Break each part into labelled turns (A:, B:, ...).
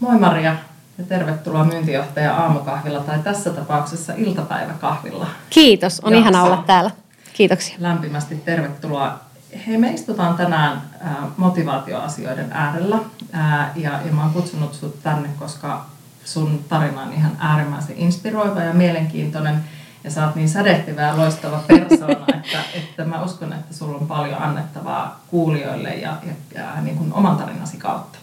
A: Moi Maria ja tervetuloa myyntijohtaja aamukahvilla tai tässä tapauksessa iltapäiväkahvilla.
B: Kiitos, on ihana olla täällä. Kiitoksia.
A: Lämpimästi tervetuloa. Hei, me istutaan tänään motivaatioasioiden äärellä ja, ja mä oon kutsunut sut tänne, koska sun tarina on ihan äärimmäisen inspiroiva ja mielenkiintoinen ja sä oot niin sädehtivä ja loistava persoona, että, että mä uskon, että sulla on paljon annettavaa kuulijoille ja, ja, ja niin kuin oman tarinasi kautta.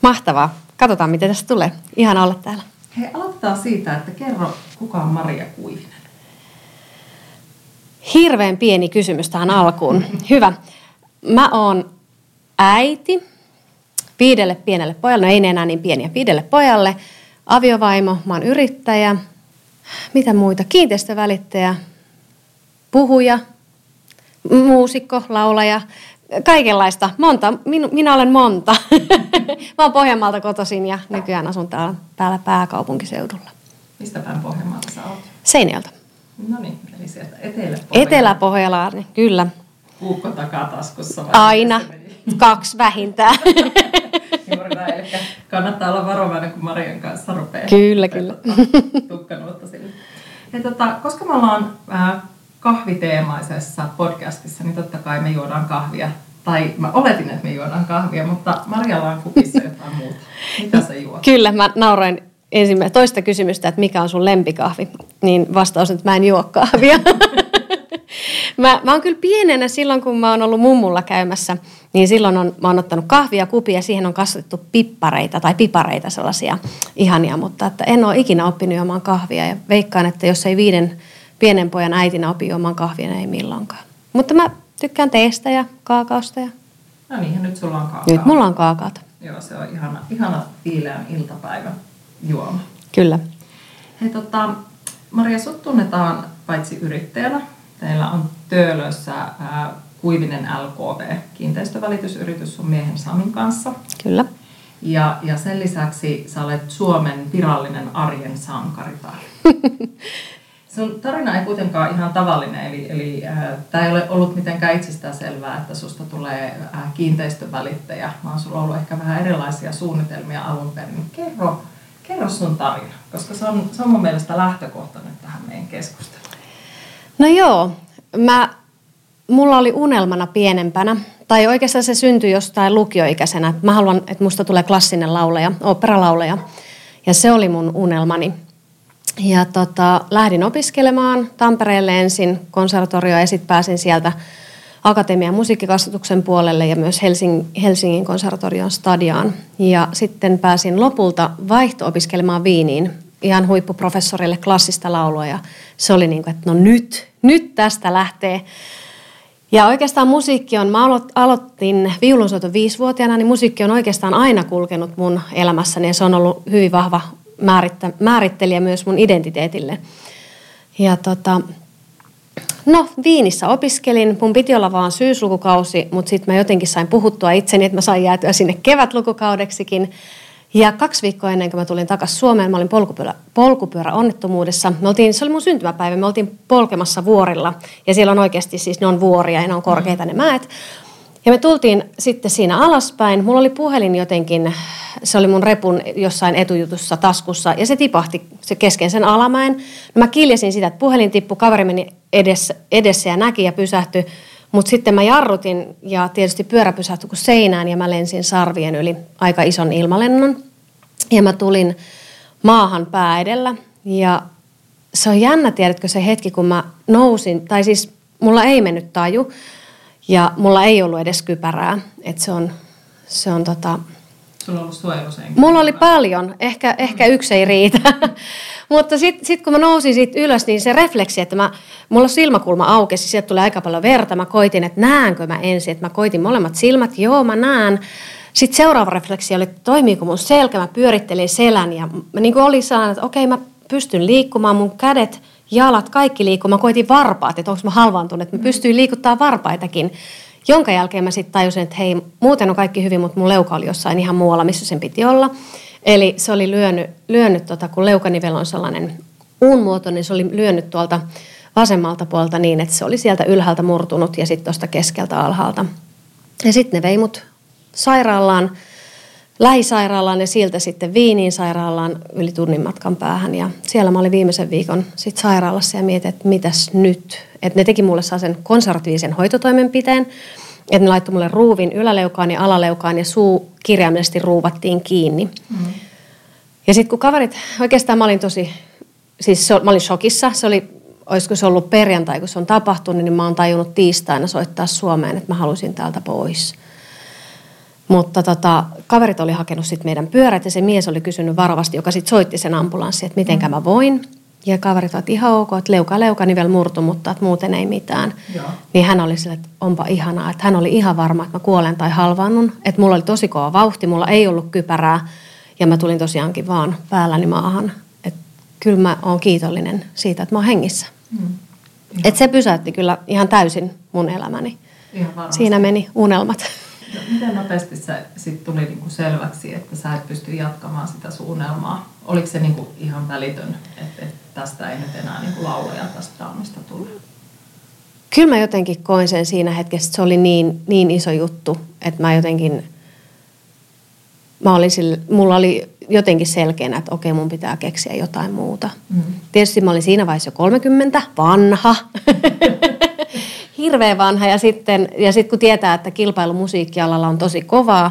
B: Mahtavaa. Katsotaan, miten tästä tulee. Ihan olla täällä.
A: Hei, aloitetaan siitä, että kerro, kuka on Maria Kuivinen?
B: Hirveän pieni kysymys tähän alkuun. Hyvä. Mä oon äiti viidelle pienelle pojalle, no ei enää niin pieniä, viidelle pojalle, aviovaimo, mä oon yrittäjä, mitä muita, kiinteistövälittäjä, puhuja, muusikko, laulaja, kaikenlaista. Monta, Min, minä olen monta. mä oon Pohjanmaalta kotoisin ja nykyään asun täällä, täällä pääkaupunkiseudulla.
A: Mistä päin Pohjanmaalta sä oot?
B: Seinäjältä.
A: No niin, eli sieltä etelä
B: Etelä-Pohjanlaa, kyllä.
A: Kuukko taskussa.
B: Aina, kaksi vähintään.
A: Eli kannattaa olla varovainen, kun Marian kanssa rupeaa.
B: Kyllä, kyllä.
A: Tukkanuutta sille. Ja tota, koska me ollaan äh, kahviteemaisessa podcastissa, niin totta kai me juodaan kahvia. Tai mä oletin, että me juodaan kahvia, mutta Marjalla on kupissa jotain muuta. Mitä sä juot?
B: Kyllä, mä nauroin ensimmäistä, toista kysymystä, että mikä on sun lempikahvi, niin vastaus on, että mä en juo kahvia. mä, mä oon kyllä pienenä silloin, kun mä oon ollut mummulla käymässä, niin silloin on, mä oon ottanut kahvia kupia ja siihen on kasvatettu pippareita tai pipareita sellaisia ihania, mutta että en ole ikinä oppinut juomaan kahvia ja veikkaan, että jos ei viiden pienen pojan äitinä opi juomaan kahvia, ei milloinkaan. Mutta mä tykkään teestä ja kaakaosta. Ja...
A: No niin, ja nyt sulla on kaakao.
B: Nyt mulla on kaakaota.
A: Joo, se on ihana, ihana viileän iltapäivä juoma.
B: Kyllä.
A: Hei tota, Maria, sut tunnetaan paitsi yrittäjänä, teillä on Töölössä ää, Kuivinen LKV, kiinteistövälitysyritys sun miehen Samin kanssa.
B: Kyllä.
A: Ja, ja sen lisäksi sä olet Suomen virallinen arjen sankari. Sun tarina ei kuitenkaan ihan tavallinen, eli, eli äh, tämä ei ole ollut mitenkään itsestään selvää, että susta tulee äh, kiinteistövälittäjä, vaan sulla on ollut ehkä vähän erilaisia suunnitelmia alun perin. Kerro, kerro sun tarina, koska se on, se on mun mielestä lähtökohtainen tähän meidän keskusteluun.
B: No joo, mä, mulla oli unelmana pienempänä, tai oikeastaan se syntyi jostain lukioikäisenä, mä haluan, että musta tulee klassinen lauleja, operalauleja, ja se oli mun unelmani. Ja tota, lähdin opiskelemaan Tampereelle ensin konservatorioa ja sitten pääsin sieltä akatemian musiikkikasvatuksen puolelle ja myös Helsing, Helsingin konservatorion stadiaan. Ja sitten pääsin lopulta vaihto-opiskelemaan Viiniin ihan huippuprofessorille klassista laulua ja se oli niin kuin, että no nyt, nyt tästä lähtee. Ja oikeastaan musiikki on, mä aloitin viulunsoiton viisivuotiaana, niin musiikki on oikeastaan aina kulkenut mun elämässäni ja se on ollut hyvin vahva määrittä, määrittelijä myös mun identiteetille. Ja tota, no Viinissä opiskelin, mun piti olla vaan syyslukukausi, mutta sitten mä jotenkin sain puhuttua itseni, että mä sain jäätyä sinne kevätlukukaudeksikin. Ja kaksi viikkoa ennen kuin mä tulin takaisin Suomeen, mä olin polkupyörä, polkupyörä onnettomuudessa. Me oltiin, se oli mun syntymäpäivä, me oltiin polkemassa vuorilla. Ja siellä on oikeasti siis, ne on vuoria ja ne on korkeita ne mäet. Ja me tultiin sitten siinä alaspäin. Mulla oli puhelin jotenkin, se oli mun repun jossain etujutussa taskussa ja se tipahti se kesken sen alamäen. No mä kiljasin sitä, että puhelin tippui, kaveri meni edessä, edessä ja näki ja pysähtyi. Mutta sitten mä jarrutin ja tietysti pyörä pysähtyi kuin seinään ja mä lensin sarvien yli aika ison ilmalennon. Ja mä tulin maahan pää edellä ja se on jännä, tiedätkö se hetki, kun mä nousin, tai siis mulla ei mennyt taju, ja mulla ei ollut edes kypärää. Että se on, se on tota...
A: Sulla on ollut
B: Mulla oli paljon. Ehkä, ehkä yksi ei riitä. Mutta sitten sit kun mä nousin siitä ylös, niin se refleksi, että mä, mulla silmäkulma aukesi, sieltä tuli aika paljon verta. Mä koitin, että näenkö mä ensin. Että mä koitin molemmat silmät. Joo, mä näen. Sitten seuraava refleksi oli, että toimiiko mun selkä, mä pyörittelin selän ja mä niin kuin oli sellainen, että okei mä pystyn liikkumaan, mun kädet, jalat, kaikki liikkuu. Mä koitin varpaat, että onko mä halvaantunut, että mä pystyin liikuttaa varpaitakin. Jonka jälkeen mä sitten tajusin, että hei, muuten on kaikki hyvin, mutta mun leuka oli jossain ihan muualla, missä sen piti olla. Eli se oli lyönyt, lyönyt tota, kun leukanivel on sellainen uunmuoto, niin se oli lyönyt tuolta vasemmalta puolta niin, että se oli sieltä ylhäältä murtunut ja sitten tuosta keskeltä alhaalta. Ja sitten ne vei mut sairaalaan, lähisairaalaan ja sieltä sitten Viiniin sairaalaan yli tunnin matkan päähän. Ja siellä mä olin viimeisen viikon sit sairaalassa ja mietin, että mitäs nyt. Että ne teki mulle sen konservatiivisen hoitotoimenpiteen, että ne laittoi mulle ruuvin yläleukaan ja alaleukaan ja suu kirjaimellisesti ruuvattiin kiinni. Mm. Ja sitten kun kaverit, oikeastaan mä olin tosi, siis mä olin shokissa, se oli, olisiko se ollut perjantai, kun se on tapahtunut, niin mä oon tajunnut tiistaina soittaa Suomeen, että mä halusin täältä pois. Mutta tota, kaverit oli hakenut sitten meidän pyörät ja se mies oli kysynyt varovasti, joka sitten soitti sen ambulanssin, että miten mä voin. Ja kaverit ovat ihan ok, että leuka leuka niin vielä murtu, mutta että muuten ei mitään. Joo. Niin hän oli sille, että onpa ihanaa, että hän oli ihan varma, että mä kuolen tai halvaannun. Että mulla oli tosi kova vauhti, mulla ei ollut kypärää ja mä tulin tosiaankin vaan päälläni maahan. Että kyllä mä oon kiitollinen siitä, että mä oon hengissä. Mm. Että se pysäytti kyllä ihan täysin mun elämäni. Ihan Siinä meni unelmat.
A: Miten nopeasti se sit tuli niinku selväksi, että sä et pysty jatkamaan sitä suunnelmaa? Oliko se niinku ihan välitön, että, että tästä ei nyt enää niinku laulaja tästä draamasta tule?
B: Kyllä mä jotenkin koin sen siinä hetkessä, että se oli niin, niin iso juttu, että mä jotenkin, mä olin sille, mulla oli jotenkin selkeänä, että okei, mun pitää keksiä jotain muuta. Mm. Tietysti mä olin siinä vaiheessa jo 30, vanha. hirveän vanha ja sitten, ja sitten kun tietää, että kilpailu musiikkialalla on tosi kovaa,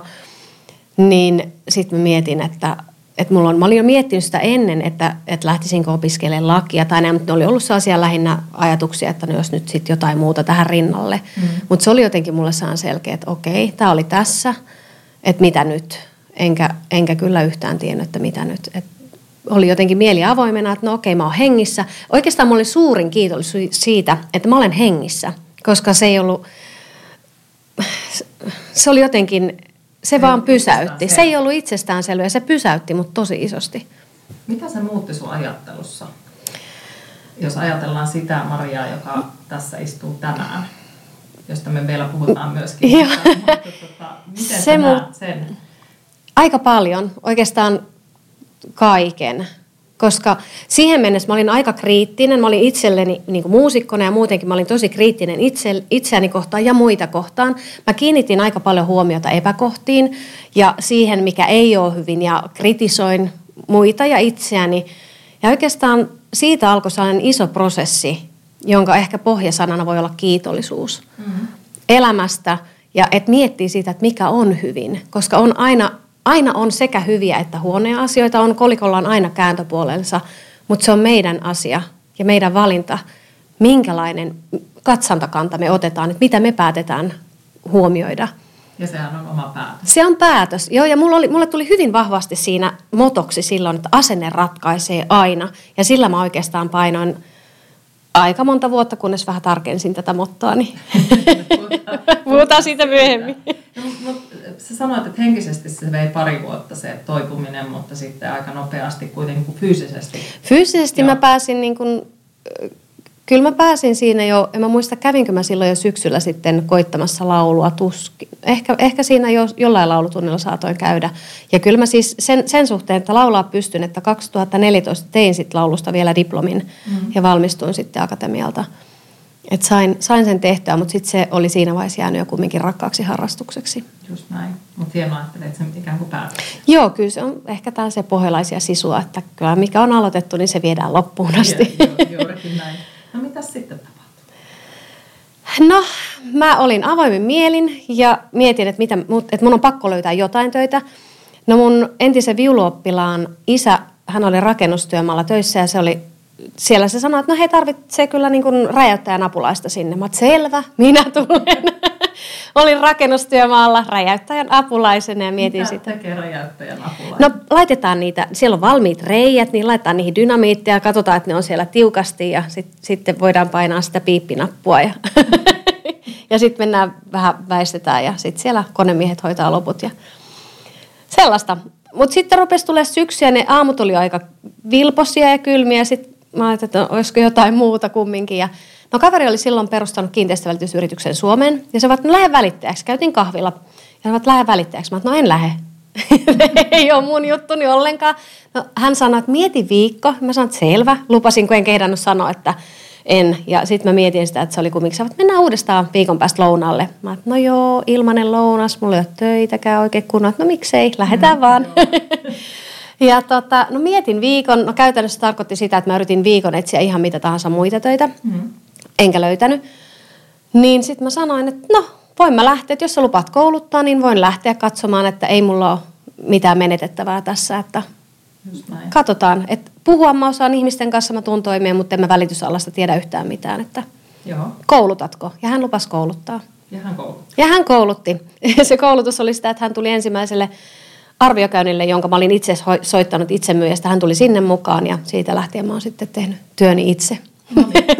B: niin sitten mä mietin, että, että mulla on, mä olin jo miettinyt sitä ennen, että, että lähtisinkö opiskelemaan lakia tai näin, mutta ne oli ollut sellaisia lähinnä ajatuksia, että no jos nyt sitten jotain muuta tähän rinnalle. Mm. Mutta se oli jotenkin mulle saan selkeä, että okei, tämä oli tässä, että mitä nyt. Enkä, enkä kyllä yhtään tiennyt, että mitä nyt. Et oli jotenkin mieli avoimena, että no okei, mä oon hengissä. Oikeastaan mulla oli suurin kiitollisuus siitä, että mä olen hengissä koska se ei ollut, se oli jotenkin, se, se vaan pysäytti. Se ei ollut itsestäänselvä ja se pysäytti mut tosi isosti.
A: Mitä se muutti sun ajattelussa? Jos ajatellaan sitä Mariaa, joka tässä istuu tänään, josta me vielä puhutaan myöskin. mutta, mutta, tota, miten se mu- sen?
B: Aika paljon, oikeastaan kaiken koska siihen mennessä mä olin aika kriittinen. Mä olin itselleni niin kuin muusikkona ja muutenkin mä olin tosi kriittinen itse, itseäni kohtaan ja muita kohtaan. Mä kiinnitin aika paljon huomiota epäkohtiin ja siihen, mikä ei ole hyvin ja kritisoin muita ja itseäni. Ja oikeastaan siitä alkoi sellainen iso prosessi, jonka ehkä pohjasanana voi olla kiitollisuus mm-hmm. elämästä ja että miettii siitä, että mikä on hyvin, koska on aina aina on sekä hyviä että huonoja asioita, on kolikolla on aina kääntöpuolensa, mutta se on meidän asia ja meidän valinta, minkälainen katsantakanta me otetaan, että mitä me päätetään huomioida.
A: Ja sehän on oma päätös.
B: Se on päätös, joo, ja mulla, oli, mulla tuli hyvin vahvasti siinä motoksi silloin, että asenne ratkaisee aina, ja sillä mä oikeastaan painoin aika monta vuotta, kunnes vähän tarkensin tätä mottoa, niin puhutaan siitä myöhemmin.
A: No, sä sanoit, että henkisesti se vei pari vuotta se toipuminen, mutta sitten aika nopeasti kuitenkin fyysisesti.
B: Fyysisesti Joo. mä pääsin niin kuin, kyllä mä pääsin siinä jo, en mä muista kävinkö mä silloin jo syksyllä sitten koittamassa laulua tuskin. Ehkä, ehkä siinä jo, jollain laulutunnilla saatoin käydä. Ja kyllä mä siis sen, sen suhteen, että laulaa pystyn, että 2014 tein sitten laulusta vielä diplomin mm. ja valmistuin sitten akatemialta. Et sain, sain sen tehtyä, mutta sitten se oli siinä vaiheessa jäänyt jo kumminkin rakkaaksi harrastukseksi.
A: Just näin. Mutta hienoa, että sen ikään kuin päätös.
B: Joo, kyllä se on ehkä tällaisia pohjalaisia sisua, että kyllä mikä on aloitettu, niin se viedään loppuun asti.
A: Joo, juurikin näin. Mitä sitten tapahtui?
B: No, mä olin avoimin mielin ja mietin, että, mitä, että mun on pakko löytää jotain töitä. No mun entisen viuluoppilaan isä, hän oli rakennustyömaalla töissä ja se oli siellä se sanoi, että no he tarvitsee kyllä niin räjäyttäjän apulaista sinne. Mä selvä, minä tulen. Olin rakennustyömaalla räjäyttäjän apulaisena ja mietin
A: Mitä
B: sitä.
A: tekee räjäyttäjän apulainen?
B: No laitetaan niitä, siellä on valmiit reijät, niin laitetaan niihin dynamiittia ja katsotaan, että ne on siellä tiukasti ja sit, sitten voidaan painaa sitä piippinappua. Ja, ja sitten mennään vähän väistetään ja sitten siellä konemiehet hoitaa loput. Ja Sellaista. Mutta sitten rupesi tulee syksyä, ne aamut oli aika vilposia ja kylmiä. Sitten mä ajattelin, että no, olisiko jotain muuta kumminkin. Ja, no kaveri oli silloin perustanut kiinteistövälitysyrityksen Suomeen. Ja se ovat, no lähde välittäjäksi. Käytiin kahvilla. Ja se ovat, lähde välittäjäksi. Mä että no en lähde. ei ole mun juttuni ollenkaan. No, hän sanoi, että mieti viikko. Mä sanoin, että selvä. Lupasin, kun en kehdannut sanoa, että en. Ja sitten mä mietin sitä, että se oli kumminkin, että mennään uudestaan viikon päästä lounalle. Mä että no joo, ilmanen lounas, mulla ei ole töitäkään oikein kunnolla. No miksei, lähdetään mm, vaan. ja tota, no mietin viikon, no käytännössä tarkoitti sitä, että mä yritin viikon etsiä ihan mitä tahansa muita töitä. Mm. Enkä löytänyt. Niin sitten mä sanoin, että no voin mä lähteä, että jos sä lupaat kouluttaa, niin voin lähteä katsomaan, että ei mulla ole mitään menetettävää tässä, että katsotaan. Että puhua mä osaan ihmisten kanssa, mä tuun toimia, mutta en mä välitysalasta tiedä yhtään mitään, että Joo. koulutatko? Ja hän lupasi kouluttaa.
A: Ja hän koulutti.
B: Ja hän koulutti. Se koulutus oli sitä, että hän tuli ensimmäiselle arviokäynnille, jonka mä olin itse soittanut itsemyyjästä. Hän tuli sinne mukaan ja siitä lähtien mä oon sitten tehnyt työni itse.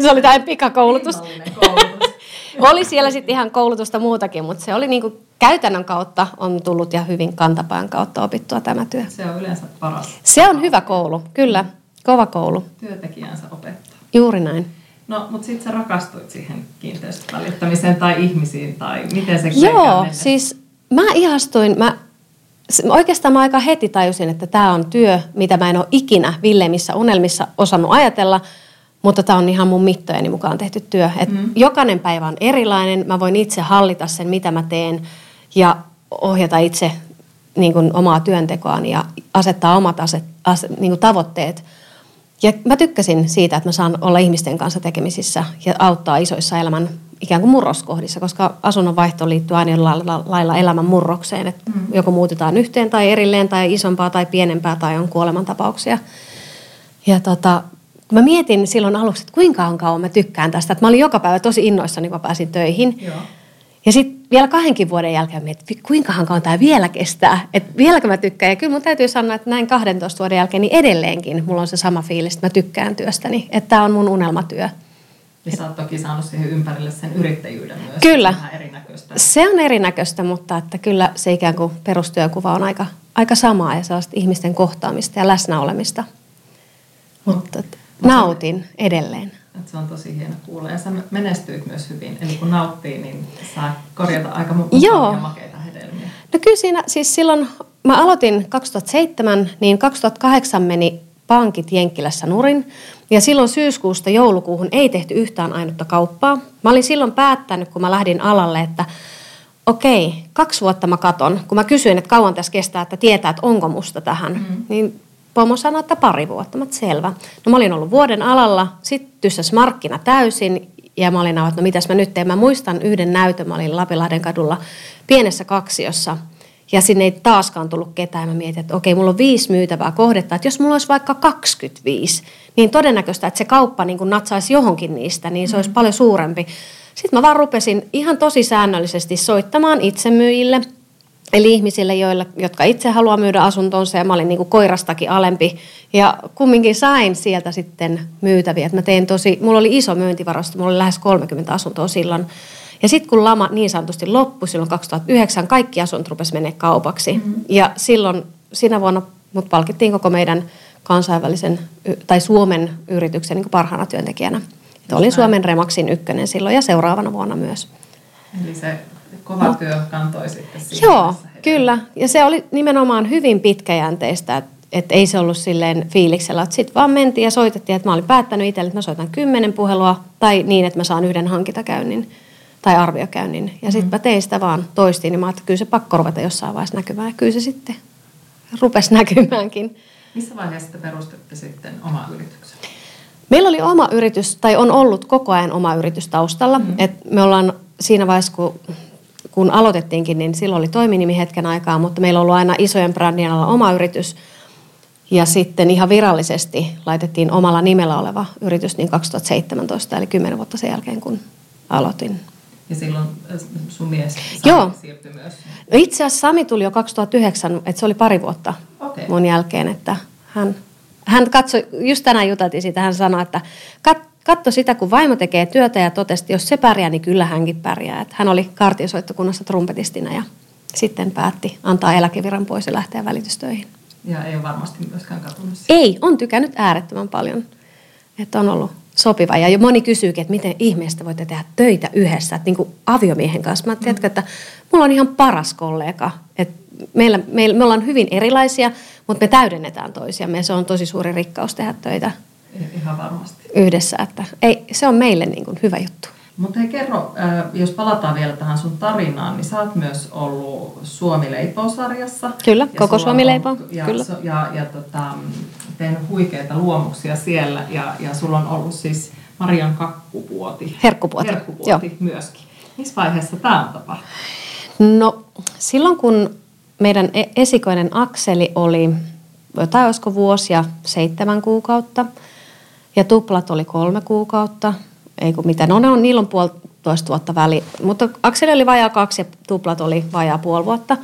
B: Se oli tämä pikakoulutus. koulutus. oli siellä sitten ihan koulutusta muutakin, mutta se oli niinku käytännön kautta on tullut ja hyvin kantapään kautta opittua tämä työ.
A: Se on yleensä paras.
B: Se on hyvä koulu, kyllä. Kova koulu.
A: Työntekijänsä opettaa.
B: Juuri näin.
A: No, mutta sitten sä rakastuit siihen kiinteistövälittämiseen tai ihmisiin, tai miten se
B: Joo, siis mä ihastuin, mä Oikeastaan mä aika heti tajusin, että tämä on työ, mitä mä en ole ikinä Villemmissä unelmissa osannut ajatella, mutta tämä on ihan mun mittojeni mukaan tehty työ. Et mm. Jokainen päivä on erilainen, mä voin itse hallita sen, mitä mä teen ja ohjata itse niin kuin, omaa työntekoani ja asettaa omat aset, as, niin kuin, tavoitteet. Ja mä tykkäsin siitä, että mä saan olla ihmisten kanssa tekemisissä ja auttaa isoissa elämän ikään kuin murroskohdissa, koska asunnon vaihto liittyy aina lailla, lailla elämän murrokseen, että mm. joko muutetaan yhteen tai erilleen tai isompaa tai pienempää tai on kuolemantapauksia. Ja tota, mä mietin silloin aluksi, että kuinka kauan mä tykkään tästä, että mä olin joka päivä tosi innoissani, kun mä pääsin töihin. Joo. Ja sitten vielä kahdenkin vuoden jälkeen mietin, että kuinkahan kauan tämä vielä kestää. Että vieläkö mä tykkään. Ja kyllä mun täytyy sanoa, että näin 12 vuoden jälkeen niin edelleenkin mulla on se sama fiilis, että mä tykkään työstäni. Että tämä on mun unelmatyö.
A: Ja sä oot toki saanut siihen ympärille sen yrittäjyyden myös.
B: Kyllä. erinäköistä. Se on erinäköistä, mutta että kyllä se ikään kuin perustyökuva on aika, aika samaa ja sellaista ihmisten kohtaamista ja läsnäolemista. Mutta että nautin edelleen.
A: Että se on tosi hieno kuulla. Ja sä menestyit myös hyvin. Eli kun nauttii, niin saa korjata aika mukavia makeita hedelmiä.
B: No kyllä siinä, siis silloin mä aloitin 2007, niin 2008 meni pankit Jenkkilässä nurin. Ja silloin syyskuusta joulukuuhun ei tehty yhtään ainutta kauppaa. Mä olin silloin päättänyt, kun mä lähdin alalle, että okei, kaksi vuotta mä katon. Kun mä kysyin, että kauan tässä kestää, että tietää, että onko musta tähän, mm. niin Pomo sanoi, että pari vuotta. Mä selvä. No mä olin ollut vuoden alalla, sitten tyssäs markkina täysin ja mä olin että no mitäs mä nyt teen. Mä muistan yhden näytön, mä olin Lapilahden kadulla pienessä kaksiossa ja sinne ei taaskaan tullut ketään. Mä mietin, että okei, mulla on viisi myytävää kohdetta, että jos mulla olisi vaikka 25, niin todennäköistä, että se kauppa niin natsaisi johonkin niistä, niin se olisi mm. paljon suurempi. Sitten mä vaan rupesin ihan tosi säännöllisesti soittamaan itsemyyjille – Eli ihmisille, joilla, jotka itse haluaa myydä asuntonsa ja mä olin niin kuin koirastakin alempi. Ja kumminkin sain sieltä sitten myytäviä. mä tein tosi, mulla oli iso myyntivarasto, mulla oli lähes 30 asuntoa silloin. Ja sitten kun lama niin sanotusti loppui silloin 2009, kaikki asunnot rupesi mennä kaupaksi. Mm-hmm. Ja silloin, siinä vuonna mut palkittiin koko meidän kansainvälisen tai Suomen yrityksen niin parhaana työntekijänä. Että olin Suomen Remaxin ykkönen silloin ja seuraavana vuonna myös.
A: Eli se kova työ kantoi sitten
B: Joo, kyllä. Ja se oli nimenomaan hyvin pitkäjänteistä, että et ei se ollut silleen fiiliksellä. Sitten vaan mentiin ja soitettiin, että mä olin päättänyt itselle, että mä soitan kymmenen puhelua tai niin, että mä saan yhden hankintakäynnin tai arviokäynnin. Ja sitten mm. mä tein sitä vaan toistiin, niin mä että kyllä se pakko ruveta jossain vaiheessa näkymään. Ja kyllä se sitten rupesi näkymäänkin.
A: Missä vaiheessa te perustitte sitten oma yrityksen?
B: Meillä oli oma yritys, tai on ollut koko ajan oma yritys taustalla. Mm. Et me ollaan siinä vaiheessa, kun kun aloitettiinkin, niin silloin oli toiminimi hetken aikaa, mutta meillä on ollut aina isojen brändien alla oma yritys. Ja sitten ihan virallisesti laitettiin omalla nimellä oleva yritys niin 2017, eli kymmenen vuotta sen jälkeen, kun aloitin.
A: Ja silloin äh, sun mies Sami Joo. siirtyi myös?
B: No itse asiassa Sami tuli jo 2009, että se oli pari vuotta okay. mun jälkeen, että hän, hän katsoi, just tänään juteltiin siitä, hän sanoi, että kat, katso sitä, kun vaimo tekee työtä ja totesi, että jos se pärjää, niin kyllä hänkin pärjää. Että hän oli kartiosoittokunnassa trumpetistina ja sitten päätti antaa eläkeviran pois ja lähteä välitystöihin.
A: Ja ei ole varmasti myöskään katunut
B: Ei, on tykännyt äärettömän paljon. Että on ollut sopiva. Ja jo moni kysyykin, että miten ihmeestä voitte tehdä töitä yhdessä, että niin kuin aviomiehen kanssa. Mä tiedätkö, että mulla on ihan paras kollega. Että meillä, meillä, me ollaan hyvin erilaisia, mutta me täydennetään toisiamme. Se on tosi suuri rikkaus tehdä töitä
A: Ihan varmasti.
B: yhdessä. Että ei, se on meille niin kuin hyvä juttu.
A: Mutta hei kerro, äh, jos palataan vielä tähän sun tarinaan, niin sä oot myös ollut Suomi Leipoo-sarjassa.
B: Kyllä,
A: Ja
B: koko Suomi
A: on-
B: Leipoo,
A: Ja,
B: kyllä.
A: so- ja, ja tota, tehnyt huikeita luomuksia siellä ja, ja sulla on ollut siis Marian kakkupuoti.
B: Herkkupuoti,
A: Herkkupuoti myöskin. Missä vaiheessa tämä on tapahtunut?
B: No silloin kun meidän e- esikoinen Akseli oli, jotain olisiko vuosia, seitsemän kuukautta ja tuplat oli kolme kuukautta, ei kun mitä, no ne on, niillä on puolitoista vuotta väli, mutta Akseli oli vajaa kaksi ja tuplat oli vajaa puoli vuotta.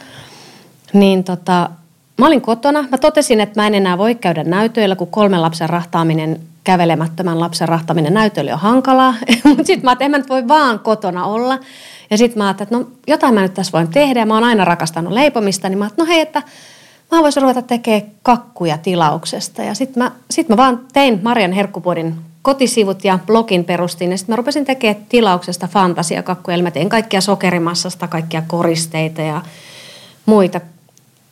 B: Niin tota, mä olin kotona, mä totesin, että mä en enää voi käydä näytöillä, kun kolmen lapsen rahtaaminen, kävelemättömän lapsen rahtaaminen näytöille on hankalaa. Mutta sitten mä ajattelin, että en mä nyt voi vaan kotona olla. Ja sitten mä ajattelin, että no jotain mä nyt tässä voin tehdä. Ja mä oon aina rakastanut leipomista, niin mä ajattelin, no hei, että mä voisin ruveta tekemään kakkuja tilauksesta. Ja sitten mä, sit mä vaan tein Marian herkkupuodin kotisivut ja blogin perustin. Ja sitten mä rupesin tekemään tilauksesta fantasiakakkuja. Eli mä tein kaikkia sokerimassasta, kaikkia koristeita ja muita.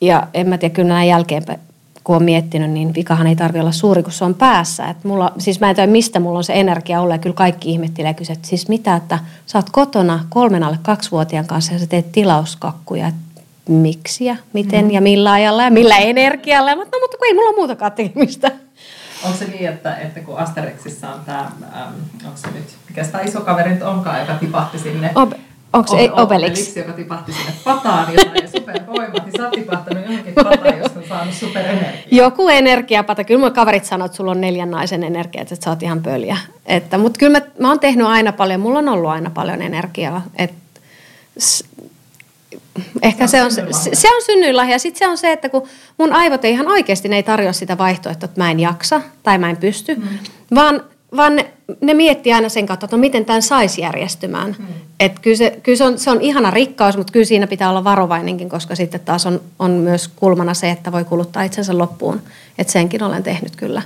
B: Ja en mä tiedä, kyllä näin jälkeenpäin, kun on miettinyt, niin vikahan ei tarvi olla suuri, kun se on päässä. Et mulla, siis mä en tiedä, mistä mulla on se energia ollut. Ja kyllä kaikki ihmettelee kysyä, että siis mitä, että sä oot kotona kolmen alle kaksivuotiaan kanssa ja sä teet tilauskakkuja. Et miksi ja miten mm. ja millä ajalla ja millä energialla. Ja oon, no mutta kun ei mulla muutakaan tekemistä.
A: Onko se niin, että, että kun Asterixissa on tämä, ähm, onko se nyt, mikä sitä iso kaveri nyt onkaan, joka tipahti sinne,
B: Ob- onko se ei-
A: Ob-
B: Obelix?
A: joka tipahti sinne pataan, jolla ei supervoimat, niin sä oot tipahtanut johonkin pataan, josta on saanut superenergiaa.
B: Joku energiapata. Kyllä mun kaverit sanoo, että sulla on neljän naisen energia, että sä oot ihan pöliä. Että, mutta kyllä mä, mä oon tehnyt aina paljon, mulla on ollut aina paljon energiaa. Et, ehkä se on, se, on synnyinlahja. Sitten se on se, että kun mun aivot ei ihan oikeasti, ne ei tarjoa sitä vaihtoehtoa, että mä en jaksa tai mä en pysty, mm. vaan, vaan ne, ne miettii aina sen kautta, että no miten tämän saisi järjestymään. Mm. Et kyllä se, kyllä se, on, se on ihana rikkaus, mutta kyllä siinä pitää olla varovainenkin, koska sitten taas on, on myös kulmana se, että voi kuluttaa itsensä loppuun. Että senkin olen tehnyt kyllä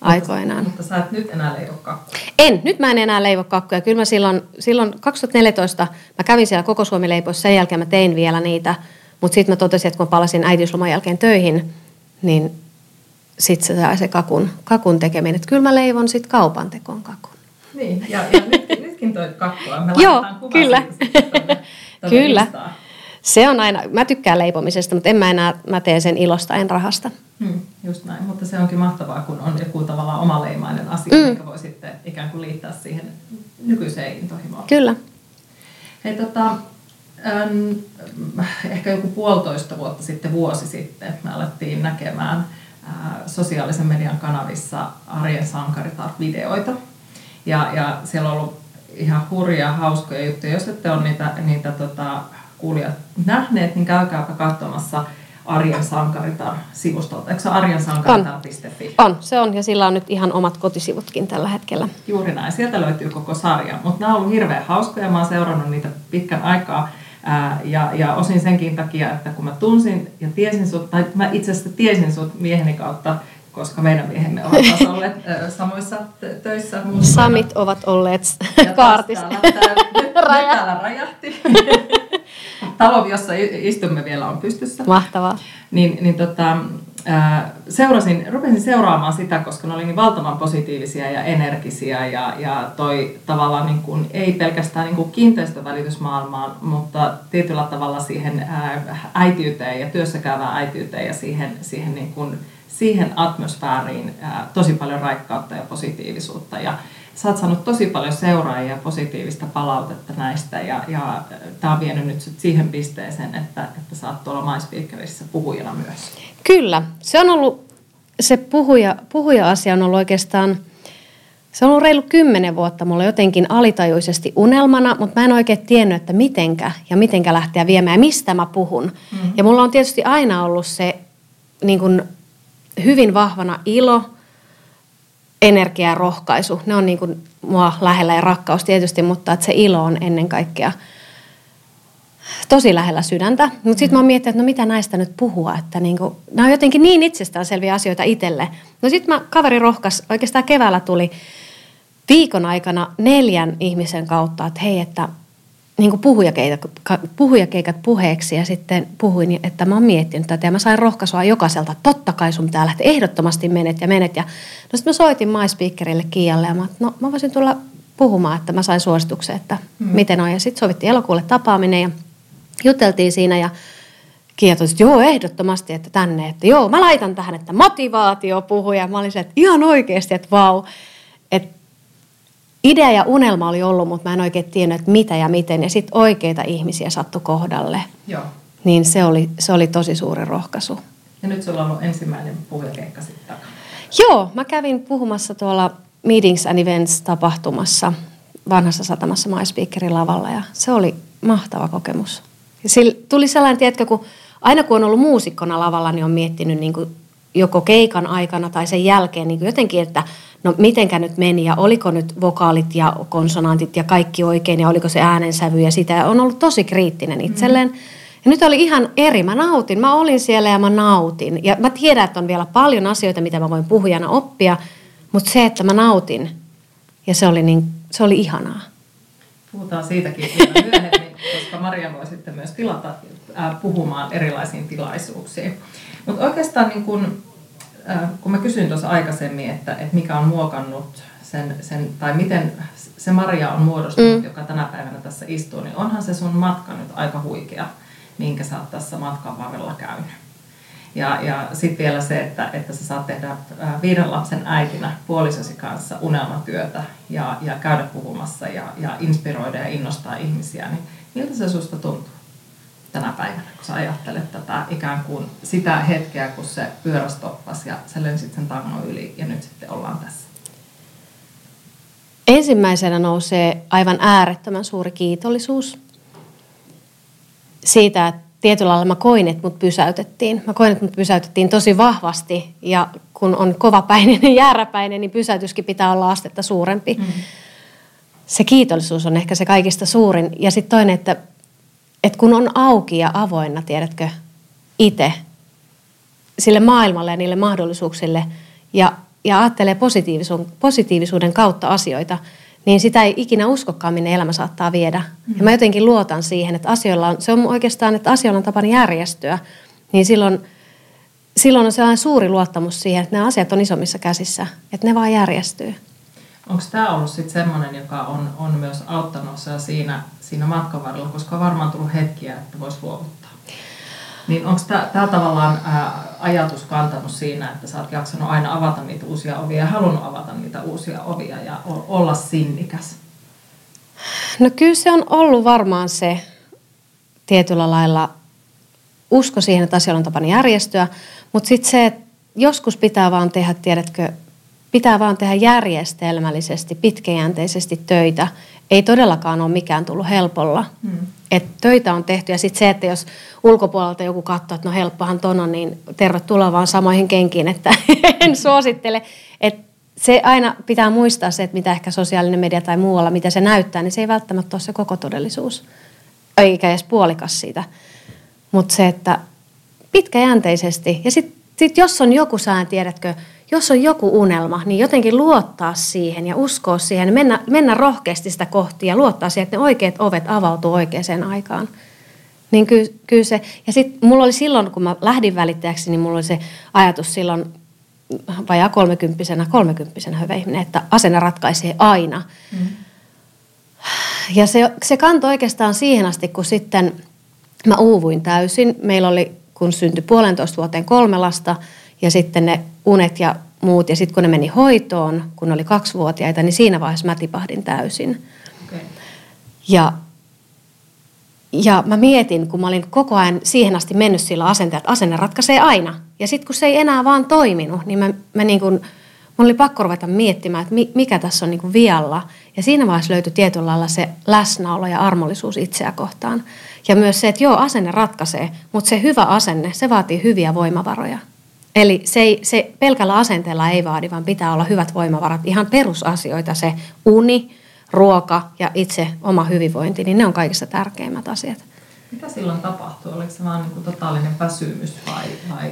B: aikoinaan.
A: Mutta sä et nyt enää leivo kakkuja.
B: En, nyt mä en enää leivo kakkuja. Kyllä mä silloin, silloin 2014 mä kävin siellä koko Suomi leipoissa, sen jälkeen mä tein vielä niitä. Mutta sitten mä totesin, että kun mä palasin äitiysloman jälkeen töihin, niin sitten se sai se kakun, kakun tekeminen. Että kyllä mä leivon sitten kaupan tekoon kakun.
A: Niin, ja, ja nyt, nytkin toi kakkua. Me
B: Joo, kyllä.
A: siitä tonne
B: Kyllä.
A: Instaan.
B: Se on aina, mä tykkään leipomisesta, mutta en mä enää, mä teen sen ilosta, en rahasta.
A: Hmm, just näin, mutta se onkin mahtavaa, kun on joku tavallaan omaleimainen asia, mm. mikä voi sitten ikään kuin liittää siihen nykyiseen intohimoon.
B: Kyllä.
A: Hei, tota, ehkä joku puolitoista vuotta sitten, vuosi sitten, me alettiin näkemään ää, sosiaalisen median kanavissa Arjen Sankaritar-videoita. Ja, ja siellä on ollut ihan hurjia, hauskoja juttuja. Jos ette ole niitä, niitä tota, kuulijat nähneet, niin käykääpä katsomassa Arjen Sankaritar-sivustolta. Eikö se arjensankaritar.fi?
B: On, se on, ja sillä on nyt ihan omat kotisivutkin tällä hetkellä.
A: Juuri näin, sieltä löytyy koko sarja. Mutta nämä on ollut hirveän hauskoja, mä oon seurannut niitä pitkän aikaa. Ää, ja, ja osin senkin takia, että kun mä tunsin ja tiesin sut, tai mä itse asiassa tiesin sut mieheni kautta, koska meidän miehemme ovat taas olleet samoissa t- töissä.
B: Samit ovat olleet kaartissa.
A: Täällä, täällä, nyt, nyt täällä rajahti. Talo, jossa istumme vielä on pystyssä.
B: Mahtavaa.
A: Niin, niin tota, seurasin, rupesin seuraamaan sitä, koska ne oli niin valtavan positiivisia ja energisiä ja, ja toi tavallaan niin kuin, ei pelkästään niin kuin kiinteistövälitysmaailmaan, mutta tietyllä tavalla siihen äitiyteen ja työssäkäyvään äitiyteen ja siihen, siihen, niin kuin, siihen atmosfääriin ää, tosi paljon raikkautta ja positiivisuutta. Ja sä oot saanut tosi paljon seuraajia ja positiivista palautetta näistä ja, ja tämä on vienyt nyt sut siihen pisteeseen, että, että sä oot tuolla MySpeakerissä puhujana myös.
B: Kyllä, se on ollut, se puhuja, puhuja-asia on ollut oikeastaan, se on ollut reilu kymmenen vuotta mulla jotenkin alitajuisesti unelmana, mutta mä en oikein tiennyt, että mitenkä ja mitenkä lähteä viemään ja mistä mä puhun. Mm-hmm. Ja mulla on tietysti aina ollut se niin kuin, hyvin vahvana ilo, energia ja rohkaisu. Ne on niin kuin mua lähellä ja rakkaus tietysti, mutta että se ilo on ennen kaikkea tosi lähellä sydäntä. Mutta sitten mä oon miettinyt, että no mitä näistä nyt puhua, että niinku, nämä on jotenkin niin itsestäänselviä asioita itselle. No sitten mä kaveri rohkas, oikeastaan keväällä tuli viikon aikana neljän ihmisen kautta, että hei, että niin puhujakeikat, puhujakeikat puheeksi ja sitten puhuin, että mä oon miettinyt tätä ja mä sain rohkaisua jokaiselta, että totta kai sun pitää lähteä, ehdottomasti menet ja menet. Ja no sitten mä soitin MySpeakerille Kialle ja mä, no mä voisin tulla puhumaan, että mä sain suosituksen, että mm. miten on. Ja sitten sovittiin elokuulle tapaaminen ja juteltiin siinä ja Kiia että joo, ehdottomasti, että tänne, että joo, mä laitan tähän, että motivaatio puhuja. Mä olin se, että ihan oikeasti, että vau. Että idea ja unelma oli ollut, mutta mä en oikein tiennyt, että mitä ja miten. Ja sitten oikeita ihmisiä sattu kohdalle.
A: Joo.
B: Niin se oli, se oli tosi suuri rohkaisu.
A: Ja nyt sulla on ollut ensimmäinen puhujakeikka sitten
B: Joo, mä kävin puhumassa tuolla Meetings and Events-tapahtumassa vanhassa satamassa MySpeakerin lavalla ja se oli mahtava kokemus. Sillä tuli sellainen, tiedätkö, kun aina kun on ollut muusikkona lavalla, niin on miettinyt niin kuin joko keikan aikana tai sen jälkeen niin jotenkin, että no mitenkä nyt meni ja oliko nyt vokaalit ja konsonantit ja kaikki oikein ja oliko se äänensävy ja sitä. On ollut tosi kriittinen itselleen. Mm. Ja nyt oli ihan eri. Mä nautin. Mä olin siellä ja mä nautin. Ja mä tiedän, että on vielä paljon asioita, mitä mä voin puhujana oppia, mutta se, että mä nautin ja se oli, niin, se oli ihanaa.
A: Puhutaan siitäkin vielä myöhemmin, koska Maria voi sitten myös tilata äh, puhumaan erilaisiin tilaisuuksiin. Mutta oikeastaan niin kun, kun mä kysyin tuossa aikaisemmin, että, että mikä on muokannut sen, sen, tai miten se Maria on muodostunut, mm. joka tänä päivänä tässä istuu, niin onhan se sun matka nyt aika huikea, minkä sä oot tässä matkan varrella käynyt. Ja, ja sitten vielä se, että, että sä saat tehdä äh, viiden lapsen äitinä puolisosi kanssa unelmatyötä ja, ja käydä puhumassa ja, ja inspiroida ja innostaa ihmisiä, niin miltä se susta tuntuu tänä päivänä, kun sä ajattelet tätä ikään kuin sitä hetkeä, kun se pyörä stoppasi ja sä lensit sen tangon yli ja nyt sitten ollaan tässä?
B: Ensimmäisenä nousee aivan äärettömän suuri kiitollisuus siitä, että tietyllä lailla mä koin, että mut pysäytettiin. Mä koin, että mut pysäytettiin tosi vahvasti ja kun on kovapäinen ja jääräpäinen, niin pysäytyskin pitää olla astetta suurempi. Mm. Se kiitollisuus on ehkä se kaikista suurin. Ja sitten toinen, että, että kun on auki ja avoinna, tiedätkö, itse sille maailmalle ja niille mahdollisuuksille ja, ja ajattelee positiivisuuden, positiivisuuden kautta asioita – niin sitä ei ikinä uskokaan, minne elämä saattaa viedä. Ja mä jotenkin luotan siihen, että asioilla on, se on oikeastaan, että asioilla on tapana järjestyä, niin silloin, silloin on sellainen suuri luottamus siihen, että nämä asiat on isommissa käsissä, että ne vaan järjestyy.
A: Onko tämä ollut sitten semmoinen, joka on, on myös auttanut siinä, siinä matkan varrella, koska on varmaan tullut hetkiä, että voisi luovuttaa? Niin onko tämä tavallaan ää, ajatus kantanut siinä, että sä oot jaksanut aina avata niitä uusia ovia ja halunnut avata niitä uusia ovia ja olla sinnikäs?
B: No kyllä se on ollut varmaan se tietyllä lailla usko siihen, että asioilla on tapana järjestyä, mutta sitten se, että joskus pitää vaan tehdä, tiedätkö, pitää vaan tehdä järjestelmällisesti, pitkäjänteisesti töitä. Ei todellakaan ole mikään tullut helpolla. Hmm että töitä on tehty ja sitten se, että jos ulkopuolelta joku katsoo, että no helppohan ton on, niin tervetuloa vaan samoihin kenkiin, että en suosittele. Että se aina pitää muistaa se, että mitä ehkä sosiaalinen media tai muualla, mitä se näyttää, niin se ei välttämättä ole se koko todellisuus. Eikä edes puolikas siitä. Mutta se, että pitkäjänteisesti ja sitten sit jos on joku sään, tiedätkö, jos on joku unelma, niin jotenkin luottaa siihen ja uskoa siihen, mennä, mennä rohkeasti sitä kohti ja luottaa siihen, että ne oikeat ovet avautuu oikeaan aikaan. Niin kyllä, kyllä se, ja sitten mulla oli silloin, kun mä lähdin välittäjäksi, niin mulla oli se ajatus silloin vajaa kolmekymppisenä, kolmekymppisenä hyvä ihminen, että asenne ratkaisee aina. Mm. Ja se, se kantoi oikeastaan siihen asti, kun sitten mä uuvuin täysin. Meillä oli, kun syntyi puolentoista vuoteen kolme lasta, ja sitten ne unet ja muut. Ja sitten kun ne meni hoitoon, kun ne oli kaksivuotiaita, niin siinä vaiheessa mä tipahdin täysin. Okay. Ja, ja mä mietin, kun mä olin koko ajan siihen asti mennyt sillä asenteella, että asenne ratkaisee aina. Ja sitten kun se ei enää vaan toiminut, niin mä, mä niin kuin, mun oli pakko ruveta miettimään, että mikä tässä on niin kuin vialla. Ja siinä vaiheessa löytyi tietyllä lailla se läsnäolo ja armollisuus itseä kohtaan. Ja myös se, että joo, asenne ratkaisee, mutta se hyvä asenne, se vaatii hyviä voimavaroja. Eli se, ei, se pelkällä asenteella ei vaadi, vaan pitää olla hyvät voimavarat. Ihan perusasioita, se uni, ruoka ja itse oma hyvinvointi, niin ne on kaikista tärkeimmät asiat.
A: Mitä silloin tapahtui? Oliko se vaan niin totaalinen väsymys vai, vai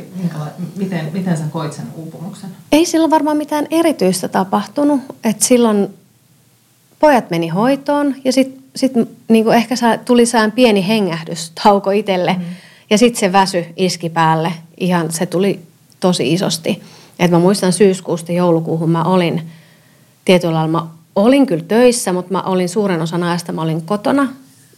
A: miten, miten sä koit sen uupumuksen?
B: Ei silloin varmaan mitään erityistä tapahtunut. Et silloin pojat meni hoitoon ja sitten sit, niin ehkä tuli sään pieni hengähdystauko itselle. Mm. Ja sitten se väsy iski päälle. Ihan se tuli tosi isosti. Et mä muistan syyskuusta joulukuuhun mä olin tietyllä lailla, mä olin kyllä töissä, mutta mä olin suuren osan ajasta mä olin kotona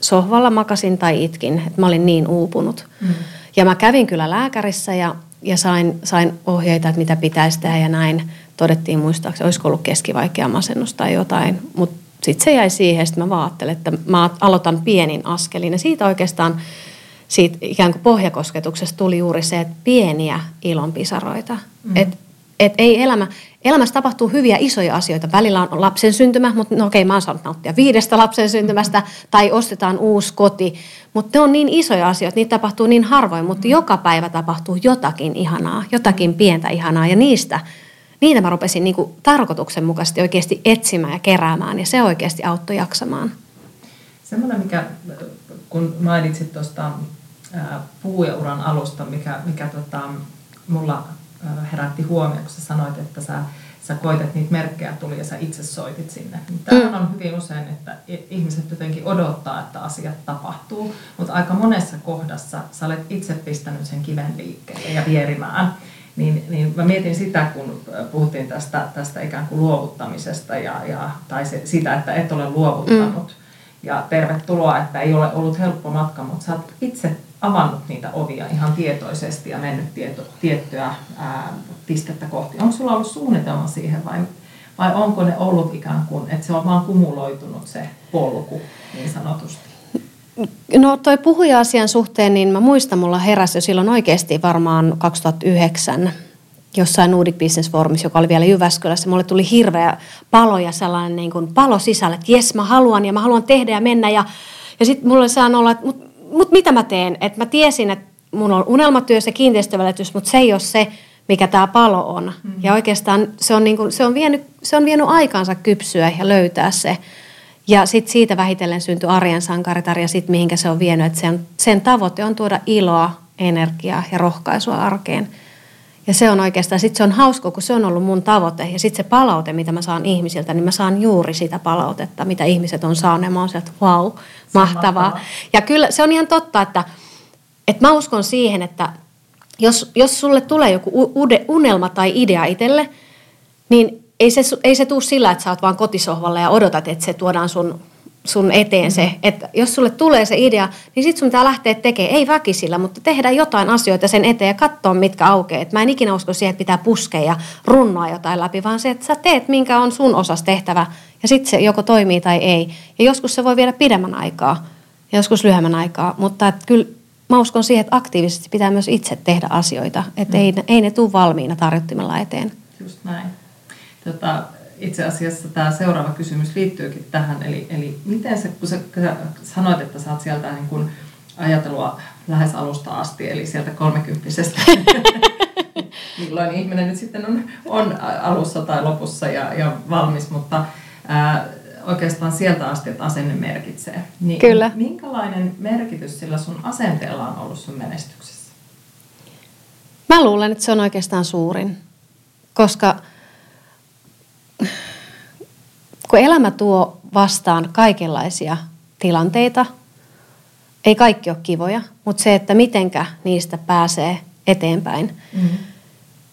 B: sohvalla makasin tai itkin, että mä olin niin uupunut. Mm. Ja mä kävin kyllä lääkärissä ja, ja sain, sain ohjeita, että mitä pitäisi tehdä ja näin. Todettiin muistaakseni, olisiko ollut keskivaikea masennus tai jotain, mutta sitten se jäi siihen, että mä vaan että mä aloitan pienin askelin. Ja siitä oikeastaan, siitä ikään kuin pohjakosketuksesta tuli juuri se, että pieniä ilonpisaroita. Mm. Että et ei elämä, elämässä tapahtuu hyviä isoja asioita. Välillä on lapsen syntymä, mutta no okei, mä oon saanut nauttia viidestä lapsen syntymästä, tai ostetaan uusi koti. Mutta ne on niin isoja asioita, niitä tapahtuu niin harvoin, mutta joka päivä tapahtuu jotakin ihanaa, jotakin pientä ihanaa, ja niistä, niitä mä rupesin niinku tarkoituksenmukaisesti oikeasti etsimään ja keräämään, ja se oikeasti auttoi jaksamaan.
A: Semmoinen, mikä, kun mainitsit tuosta puhujauran alusta, mikä, mikä tota, mulla herätti huomioon, kun sä sanoit, että sä, sä koitat niitä merkkejä tuli ja sä itse soitit sinne. Tämä mm. on hyvin usein, että ihmiset jotenkin odottaa, että asiat tapahtuu, mutta aika monessa kohdassa sä olet itse pistänyt sen kiven liikkeelle ja vierimään. Niin, niin mä mietin sitä, kun puhuttiin tästä, tästä ikään kuin luovuttamisesta ja, ja, tai se, sitä, että et ole luovuttanut. Mm. Ja tervetuloa, että ei ole ollut helppo matka, mutta sä oot itse avannut niitä ovia ihan tietoisesti ja mennyt tieto, tiettyä ää, pistettä kohti. Onko sulla ollut suunnitelma siihen vai, vai onko ne ollut ikään kuin, että se on vaan kumuloitunut se polku niin sanotusti?
B: No toi puhuja-asian suhteen, niin mä muistan, mulla heräsi jo silloin oikeasti varmaan 2009 jossain Nordic Business Forumissa, joka oli vielä Jyväskylässä. Mulle tuli hirveä palo ja sellainen niin kuin palo sisälle, että jes mä haluan ja mä haluan tehdä ja mennä. Ja, ja sitten mulle saa olla, että mut mutta mitä mä teen? Et mä tiesin, että mun on unelmatyö, se kiinteistövälitys, mutta se ei ole se, mikä tämä palo on. Mm-hmm. Ja oikeastaan se on, niinku, se, on vienyt, se on vienyt aikaansa kypsyä ja löytää se. Ja sitten siitä vähitellen syntyi arjen sankaritar ja sitten mihinkä se on vienyt. Että sen, sen tavoite on tuoda iloa, energiaa ja rohkaisua arkeen. Ja se on oikeastaan, sitten se on hauska, kun se on ollut mun tavoite. Ja sitten se palaute, mitä mä saan ihmisiltä, niin mä saan juuri sitä palautetta, mitä ihmiset on saaneet. Mä oon sieltä, wow, mahtavaa. mahtavaa. Ja kyllä se on ihan totta, että, että mä uskon siihen, että jos, jos sulle tulee joku unelma tai idea itselle, niin ei se, ei se tule sillä, että sä oot vaan kotisohvalla ja odotat, että se tuodaan sun sun eteen se, että jos sulle tulee se idea, niin sit sun pitää lähteä tekemään, ei väkisillä, mutta tehdä jotain asioita sen eteen ja katsoa, mitkä aukeaa. Et mä en ikinä usko siihen, että pitää puskea ja runnoa jotain läpi, vaan se, että sä teet, minkä on sun osas tehtävä, ja sitten se joko toimii tai ei. Ja joskus se voi viedä pidemmän aikaa, ja joskus lyhyemmän aikaa, mutta et kyllä mä uskon siihen, että aktiivisesti pitää myös itse tehdä asioita, että mm. ei, ei ne tule valmiina tarjottimella eteen.
A: Just näin. Tota, itse asiassa tämä seuraava kysymys liittyykin tähän, eli, eli miten se, kun sä sanoit, että sä oot sieltä niin kun ajatelua lähes alusta asti, eli sieltä kolmekymppisestä, milloin ihminen nyt sitten on, on alussa tai lopussa ja, ja valmis, mutta ää, oikeastaan sieltä asti, että asenne merkitsee. Niin
B: Kyllä.
A: Minkälainen merkitys sillä sun asenteella on ollut sun menestyksessä?
B: Mä luulen, että se on oikeastaan suurin, koska – kun elämä tuo vastaan kaikenlaisia tilanteita, ei kaikki ole kivoja, mutta se, että mitenkä niistä pääsee eteenpäin mm-hmm.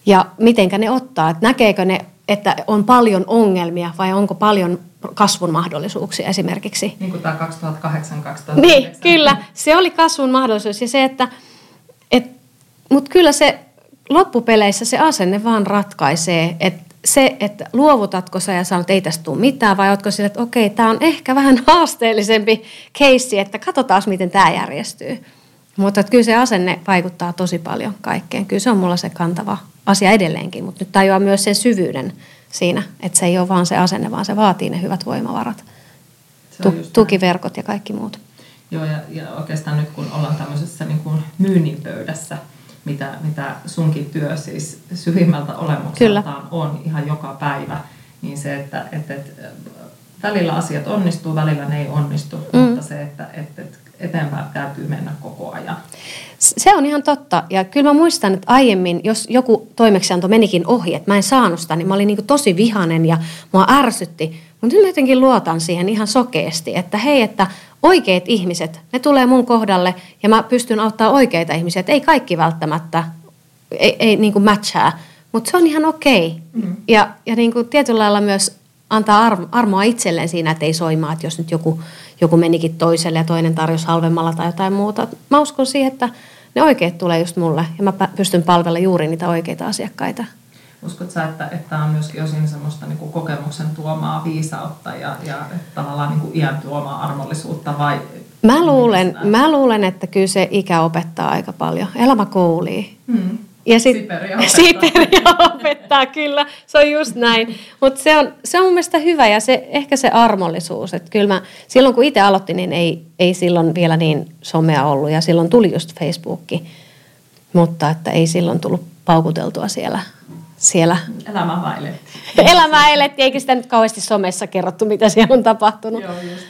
B: ja mitenkä ne ottaa, että näkeekö ne, että on paljon ongelmia vai onko paljon kasvun mahdollisuuksia esimerkiksi.
A: Niin kuin tämä 2008-2009.
B: Niin, kyllä. Se oli kasvun mahdollisuus ja se, että et, mutta kyllä se loppupeleissä se asenne vaan ratkaisee, että se, että luovutatko sä ja sanot, että ei tästä tule mitään, vai ootko sille, että okei, tämä on ehkä vähän haasteellisempi keissi, että katsotaan, miten tämä järjestyy. Mutta että kyllä se asenne vaikuttaa tosi paljon kaikkeen. Kyllä se on mulla se kantava asia edelleenkin, mutta nyt tajuaa myös sen syvyyden siinä, että se ei ole vaan se asenne, vaan se vaatii ne hyvät voimavarat, tu- tukiverkot ja kaikki muut.
A: Joo, ja, ja oikeastaan nyt kun ollaan tämmöisessä niin kuin myynnin pöydässä, mitä, mitä sunkin työ siis syvimmältä olemukseltaan on ihan joka päivä, niin se, että, että, että välillä asiat onnistuu, välillä ne ei onnistu, mm. mutta se, että, että, että eteenpäin täytyy mennä koko ajan.
B: Se on ihan totta. Ja kyllä mä muistan, että aiemmin, jos joku toimeksianto menikin ohi, että mä en saanut sitä, niin mä olin niin tosi vihanen ja mua ärsytti. Mutta nyt mä jotenkin luotan siihen ihan sokeasti, että hei, että oikeat ihmiset, ne tulee mun kohdalle ja mä pystyn auttaa oikeita ihmisiä. Että ei kaikki välttämättä, ei, ei niin kuin matchaa, mutta se on ihan okei. Okay. Mm. Ja, ja niin kuin tietyllä lailla myös antaa armoa itselleen siinä, että ei soimaa, että jos nyt joku, joku menikin toiselle ja toinen tarjosi halvemmalla tai jotain muuta. Mä uskon siihen, että ne oikeat tulee just mulle ja mä pystyn palvella juuri niitä oikeita asiakkaita.
A: Uskot sä, että, että on myöskin osin semmoista niin kokemuksen tuomaa viisautta ja, ja tavallaan niin kuin iän tuomaa armollisuutta vai?
B: Mä luulen, mä luulen, että kyllä se ikä opettaa aika paljon. Elämä koulii. Hmm.
A: Ja sit, Siperia opettaa.
B: Siperia opettaa, kyllä. Se on just näin. Mutta se on, se on mun mielestä hyvä ja se, ehkä se armollisuus. Että kyllä mä, silloin kun itse aloitin, niin ei, ei silloin vielä niin somea ollut ja silloin tuli just Facebookki. Mutta että ei silloin tullut paukuteltua siellä. Siellä.
A: Elämä vailetti.
B: Elämä eletti, eikä sitä nyt kauheasti somessa kerrottu, mitä siellä on tapahtunut.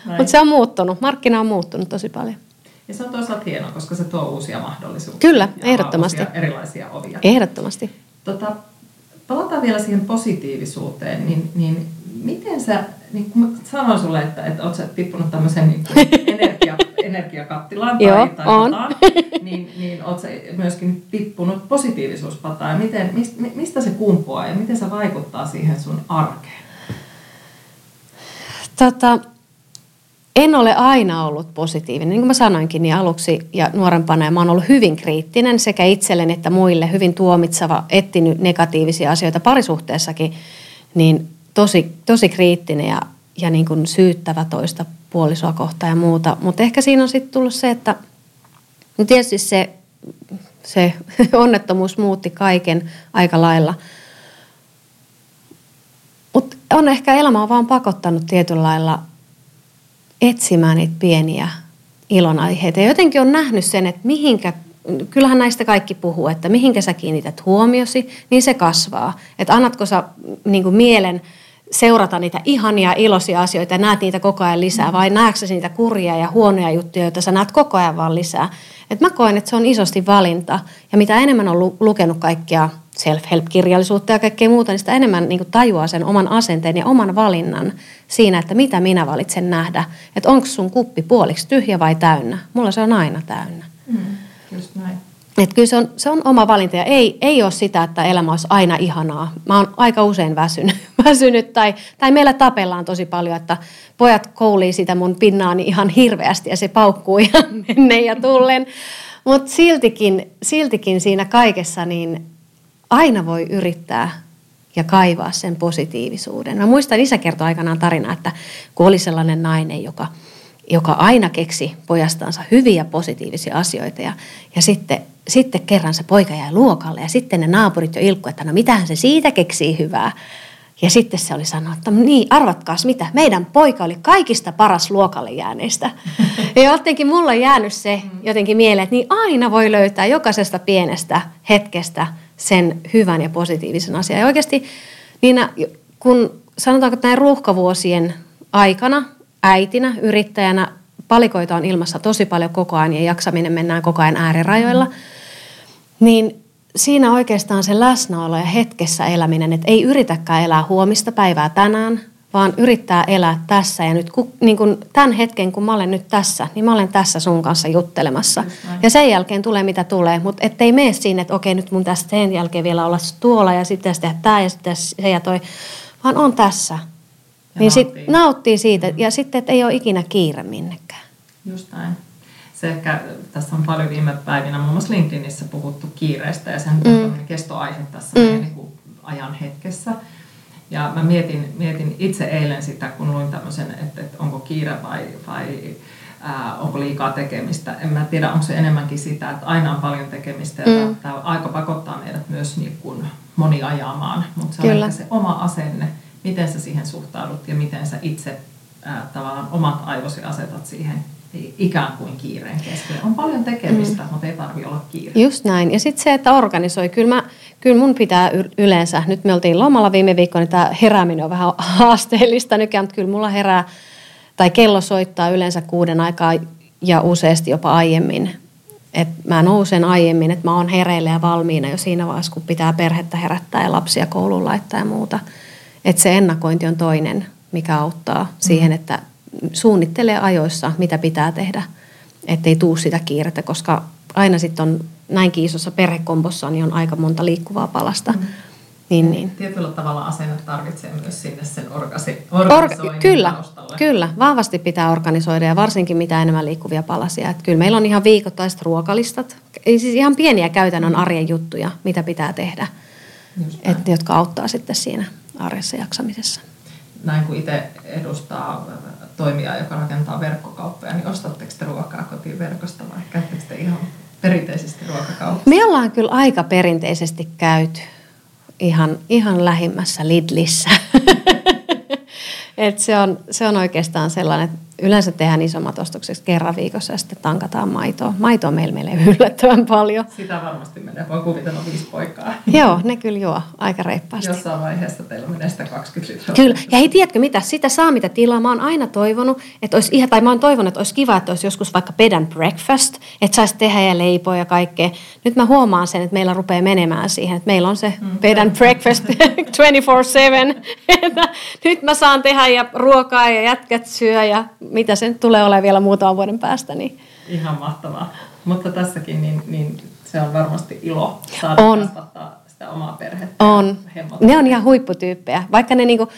B: Mutta se on muuttunut. Markkina on muuttunut tosi paljon.
A: Ja se on toisaalta hienoa, koska se tuo uusia mahdollisuuksia.
B: Kyllä, ehdottomasti.
A: erilaisia ovia.
B: Ehdottomasti.
A: Tota, palataan vielä siihen positiivisuuteen, niin, niin miten sä, niin kun sanoin sulle, että, että oot sä tippunut tämmöisen niin energiakattilaan tai,
B: Joo,
A: tai on. niin, niin oot sä myöskin tippunut positiivisuuspataan. Miten, mistä se kumpuaa ja miten se vaikuttaa siihen sun arkeen?
B: Tota, en ole aina ollut positiivinen. Niin kuin mä sanoinkin, niin aluksi ja nuorempana ja mä oon ollut hyvin kriittinen sekä itselleni että muille, hyvin tuomitseva, etsinyt negatiivisia asioita parisuhteessakin, niin tosi, tosi kriittinen ja, ja niin kuin syyttävä toista puolisoa kohtaan ja muuta. Mutta ehkä siinä on sitten tullut se, että no tietysti se, se onnettomuus muutti kaiken aika lailla. Mutta on ehkä elämä on vaan pakottanut tietyllä lailla – etsimään niitä pieniä ilonaiheita. Ja jotenkin on nähnyt sen, että mihinkä, kyllähän näistä kaikki puhuu, että mihinkä sä kiinnität huomiosi, niin se kasvaa. Että annatko sä niin kuin mielen seurata niitä ihania iloisia asioita ja näet niitä koko ajan lisää, vai näetkö niitä kurjia ja huonoja juttuja, joita sä näet koko ajan vaan lisää. Et mä koen, että se on isosti valinta. Ja mitä enemmän on lukenut kaikkia self-help-kirjallisuutta ja kaikkea muuta, niin sitä enemmän niin tajuaa sen oman asenteen ja oman valinnan siinä, että mitä minä valitsen nähdä. Että onko sun kuppi puoliksi tyhjä vai täynnä. Mulla se on aina täynnä.
A: Mm, just näin.
B: Et kyllä se on, se on oma valinta ja ei, ei ole sitä, että elämä olisi aina ihanaa. Mä oon aika usein väsynyt, väsynyt tai, tai meillä tapellaan tosi paljon, että pojat koulii sitä mun pinnaani ihan hirveästi ja se paukkuu ihan menneen ja tullen. Mutta siltikin, siltikin siinä kaikessa niin aina voi yrittää ja kaivaa sen positiivisuuden. Mä muistan, isä kertoi aikanaan tarina, että kun oli sellainen nainen, joka, joka aina keksi pojastansa hyviä positiivisia asioita ja, ja sitten, sitten kerran se poika jäi luokalle ja sitten ne naapurit jo ilkku, että no mitähän se siitä keksii hyvää. Ja sitten se oli sanonut, että niin, arvatkaas mitä, meidän poika oli kaikista paras luokalle jääneistä. Ja jotenkin mulla on jäänyt se jotenkin mieleen, että niin aina voi löytää jokaisesta pienestä hetkestä – sen hyvän ja positiivisen asian. Ja oikeasti niin kun sanotaanko, että näin ruuhkavuosien aikana äitinä, yrittäjänä, palikoita on ilmassa tosi paljon koko ajan ja jaksaminen mennään koko ajan äärirajoilla, niin siinä oikeastaan se läsnäolo ja hetkessä eläminen, että ei yritäkään elää huomista päivää tänään, vaan yrittää elää tässä ja nyt niin kun tämän hetken, kun mä olen nyt tässä, niin mä olen tässä sun kanssa juttelemassa. Ja sen jälkeen tulee mitä tulee, mutta ettei mene siinä, että okei nyt mun tästä sen jälkeen vielä olla tuolla ja sitten tehdä tämä ja sitten se ja toi, vaan on tässä. Ja niin nauttii. sit nauttii siitä ja sitten, että ei ole ikinä kiire minnekään.
A: Just näin. Se ehkä, tässä on paljon viime päivinä muun muassa LinkedInissä puhuttu kiireestä ja sen mm. kestoaihe tässä mm. niin kuin ajan hetkessä – ja mä mietin, mietin itse eilen sitä, kun luin tämmöisen, että, että onko kiire vai, vai ää, onko liikaa tekemistä. En mä tiedä, onko se enemmänkin sitä, että aina on paljon tekemistä ja mm. tämä aika pakottaa meidät myös niin kuin moni ajamaan. Mutta se Kyllä. on se oma asenne, miten sä siihen suhtaudut ja miten sä itse ää, tavallaan omat aivosi asetat siihen ikään kuin kiireen keskelle. On paljon tekemistä, mm. mutta ei tarvitse olla kiire.
B: Just näin. Ja sitten se, että organisoi. Kyllä, mä, kyllä mun pitää yleensä, nyt me oltiin lomalla viime viikkoina, niin tämä herääminen on vähän haasteellista nykyään, mutta kyllä mulla herää, tai kello soittaa yleensä kuuden aikaa ja useasti jopa aiemmin. Et mä nousen aiemmin, että mä oon hereillä ja valmiina jo siinä vaiheessa, kun pitää perhettä herättää ja lapsia kouluun laittaa ja muuta. Et se ennakointi on toinen, mikä auttaa siihen, mm. että suunnittelee ajoissa, mitä pitää tehdä, ettei tuu sitä kiirettä, koska aina sitten on näinkin isossa perhekombossa, niin on aika monta liikkuvaa palasta. Mm.
A: Niin, niin. Tietyllä tavalla asenne tarvitsee myös sinne sen organisoinnin
B: Or- kyllä, taustalle. kyllä, vahvasti pitää organisoida ja varsinkin mitä enemmän liikkuvia palasia. Että kyllä meillä on ihan viikoittaiset ruokalistat, siis ihan pieniä käytännön arjen juttuja, mitä pitää tehdä, et, jotka auttaa sitten siinä arjessa jaksamisessa.
A: Näin kun itse edustaa toimijaa, joka rakentaa verkkokauppoja, niin ostatteko te ruokaa kotiin verkosta vai käyttekö te ihan perinteisesti ruokakaupassa?
B: Me ollaan kyllä aika perinteisesti käyty ihan, ihan lähimmässä Lidlissä. Et se, on, se on oikeastaan sellainen, että yleensä tehdään isommat ostokset kerran viikossa ja sitten tankataan maitoa. Maitoa meillä menee yllättävän paljon.
A: Sitä varmasti menee, voi kuvitella viisi poikaa.
B: Joo, ne kyllä juo aika reippaasti.
A: Jossain vaiheessa teillä menee sitä 20 litraa.
B: Kyllä, ja hei tiedätkö mitä, sitä saa mitä tilaa. Mä oon aina toivonut, että olisi ihan, tai mä oon toivonut, että olisi kiva, että olisi joskus vaikka bed and breakfast, että saisi tehdä ja leipoa ja kaikkea. Nyt mä huomaan sen, että meillä rupeaa menemään siihen, että meillä on se mm, bed and breakfast 24-7. nyt mä saan tehdä ja ruokaa ja jätkät syö ja mitä se nyt tulee olemaan vielä muutaman vuoden päästä. Niin.
A: Ihan mahtavaa. Mutta tässäkin niin, niin se on varmasti ilo saada on. kasvattaa sitä omaa perhettä.
B: On. Ne on ihan huipputyyppejä. Vaikka ne niinku,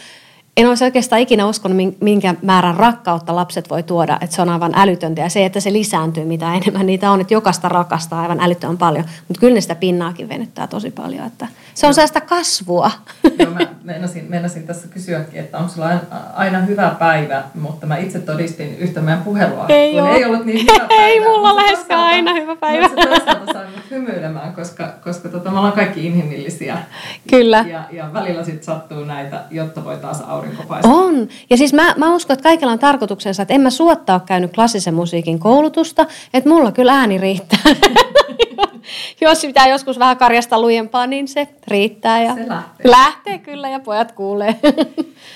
B: en olisi oikeastaan ikinä uskonut, minkä määrän rakkautta lapset voi tuoda, että se on aivan älytöntä. Ja se, että se lisääntyy, mitä enemmän niitä on, että jokaista rakastaa aivan älyttömän paljon. Mutta kyllä ne sitä pinnaakin venyttää tosi paljon. Että se on sellaista kasvua.
A: Joo, mä meinasin, meinasin tässä kysyäkin, että onko sulla aina hyvä päivä, mutta mä itse todistin yhtä meidän puhelua,
B: ei
A: kun ei ollut niin hyvä päivä.
B: Ei mulla läheskään aina hyvä päivä.
A: Mutta se toisaalta sai mut hymyilemään, koska, koska tota, me ollaan kaikki inhimillisiä.
B: Kyllä.
A: Ja, ja välillä sitten sattuu näitä, jotta voi taas aurinko paistaa.
B: On. Ja siis mä, mä uskon, että kaikilla on tarkoituksensa, että en mä suotta ole käynyt klassisen musiikin koulutusta, että mulla kyllä ääni riittää. Jos pitää joskus vähän karjasta lujempaa, niin se riittää. Ja
A: se lähtee.
B: lähtee kyllä ja pojat kuulee.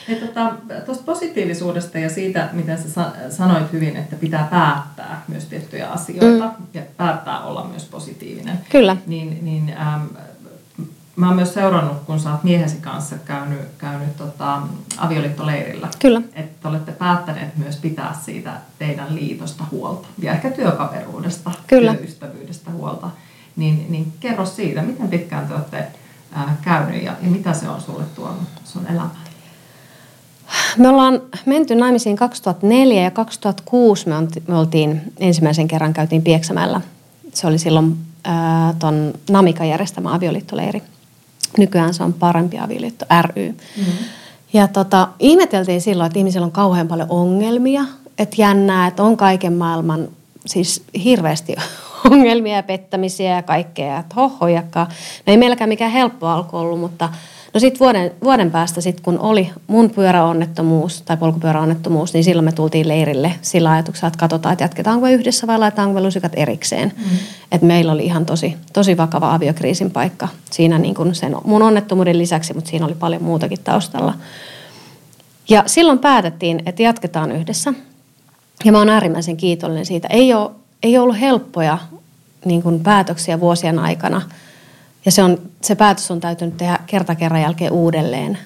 A: Tuosta tota, positiivisuudesta ja siitä, miten sä sanoit hyvin, että pitää päättää myös tiettyjä asioita mm. ja päättää olla myös positiivinen.
B: Kyllä.
A: Niin, niin ähm, mä oon myös seurannut, kun sä oot miehesi kanssa käynyt, käynyt tota, avioliittoleirillä.
B: Kyllä.
A: Että olette päättäneet myös pitää siitä teidän liitosta huolta ja ehkä työkaveruudesta,
B: Kyllä.
A: työystävyydestä huolta. Niin, niin kerro siitä, miten pitkään te olette ää, käynyt ja, ja mitä se on sulle tuonut sun elämään?
B: Me ollaan menty naimisiin 2004 ja 2006 me, me oltiin ensimmäisen kerran käytiin Pieksämällä. Se oli silloin ää, ton Namika järjestämä avioliittoleiri. Nykyään se on parempi avioliitto ry. Mm-hmm. Ja tota, ihmeteltiin silloin, että ihmisillä on kauhean paljon ongelmia, että jännää, että on kaiken maailman, siis hirveästi ongelmia ja pettämisiä ja kaikkea, että hohojakaan. No ei meilläkään mikään helppo alku ollut, mutta no sitten vuoden, vuoden päästä sit kun oli mun pyöräonnettomuus tai polkupyöräonnettomuus, niin silloin me tultiin leirille sillä ajatuksella, että katsotaan, että jatketaanko yhdessä vai laitetaanko me lusikat erikseen. Mm. Et meillä oli ihan tosi, tosi vakava aviokriisin paikka siinä niin kun sen mun onnettomuuden lisäksi, mutta siinä oli paljon muutakin taustalla. Ja silloin päätettiin, että jatketaan yhdessä. Ja mä oon äärimmäisen kiitollinen siitä. Ei ole ei ollut helppoja niin kuin päätöksiä vuosien aikana. Ja se, on, se päätös on täytynyt tehdä kerta kerran jälkeen uudelleen.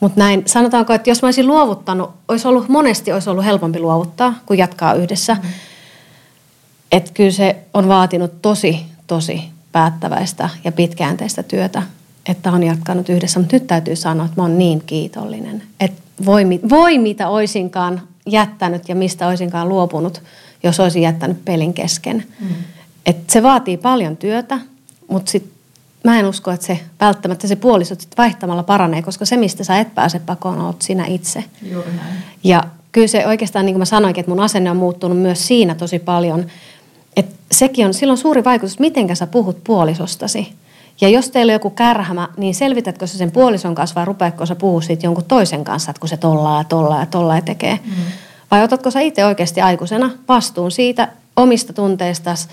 B: Mutta näin, sanotaanko, että jos mä olisin luovuttanut, olisi ollut, monesti olisi ollut helpompi luovuttaa, kuin jatkaa yhdessä. Mm. Että kyllä se on vaatinut tosi, tosi päättäväistä ja pitkäänteistä työtä, että on jatkanut yhdessä. Mutta nyt täytyy sanoa, että mä oon niin kiitollinen, että voi, voi mitä oisinkaan jättänyt ja mistä oisinkaan luopunut – jos olisi jättänyt pelin kesken. Mm. Et se vaatii paljon työtä, mutta sit mä en usko, että se välttämättä se puolisot vaihtamalla paranee, koska se, mistä sä et pääse pakoon, oot sinä itse.
A: Juuri näin.
B: Ja kyllä se oikeastaan, niin kuin mä sanoinkin, että mun asenne on muuttunut myös siinä tosi paljon. Että sekin on, silloin suuri vaikutus, miten sä puhut puolisostasi. Ja jos teillä on joku kärhämä, niin selvitätkö sä sen puolison kanssa vai rupeatko sä puhua siitä jonkun toisen kanssa, että kun se tollaa ja tollaa ja tollaa tekee. Mm. Vai otatko sä itse oikeasti aikuisena vastuun siitä omista tunteistasi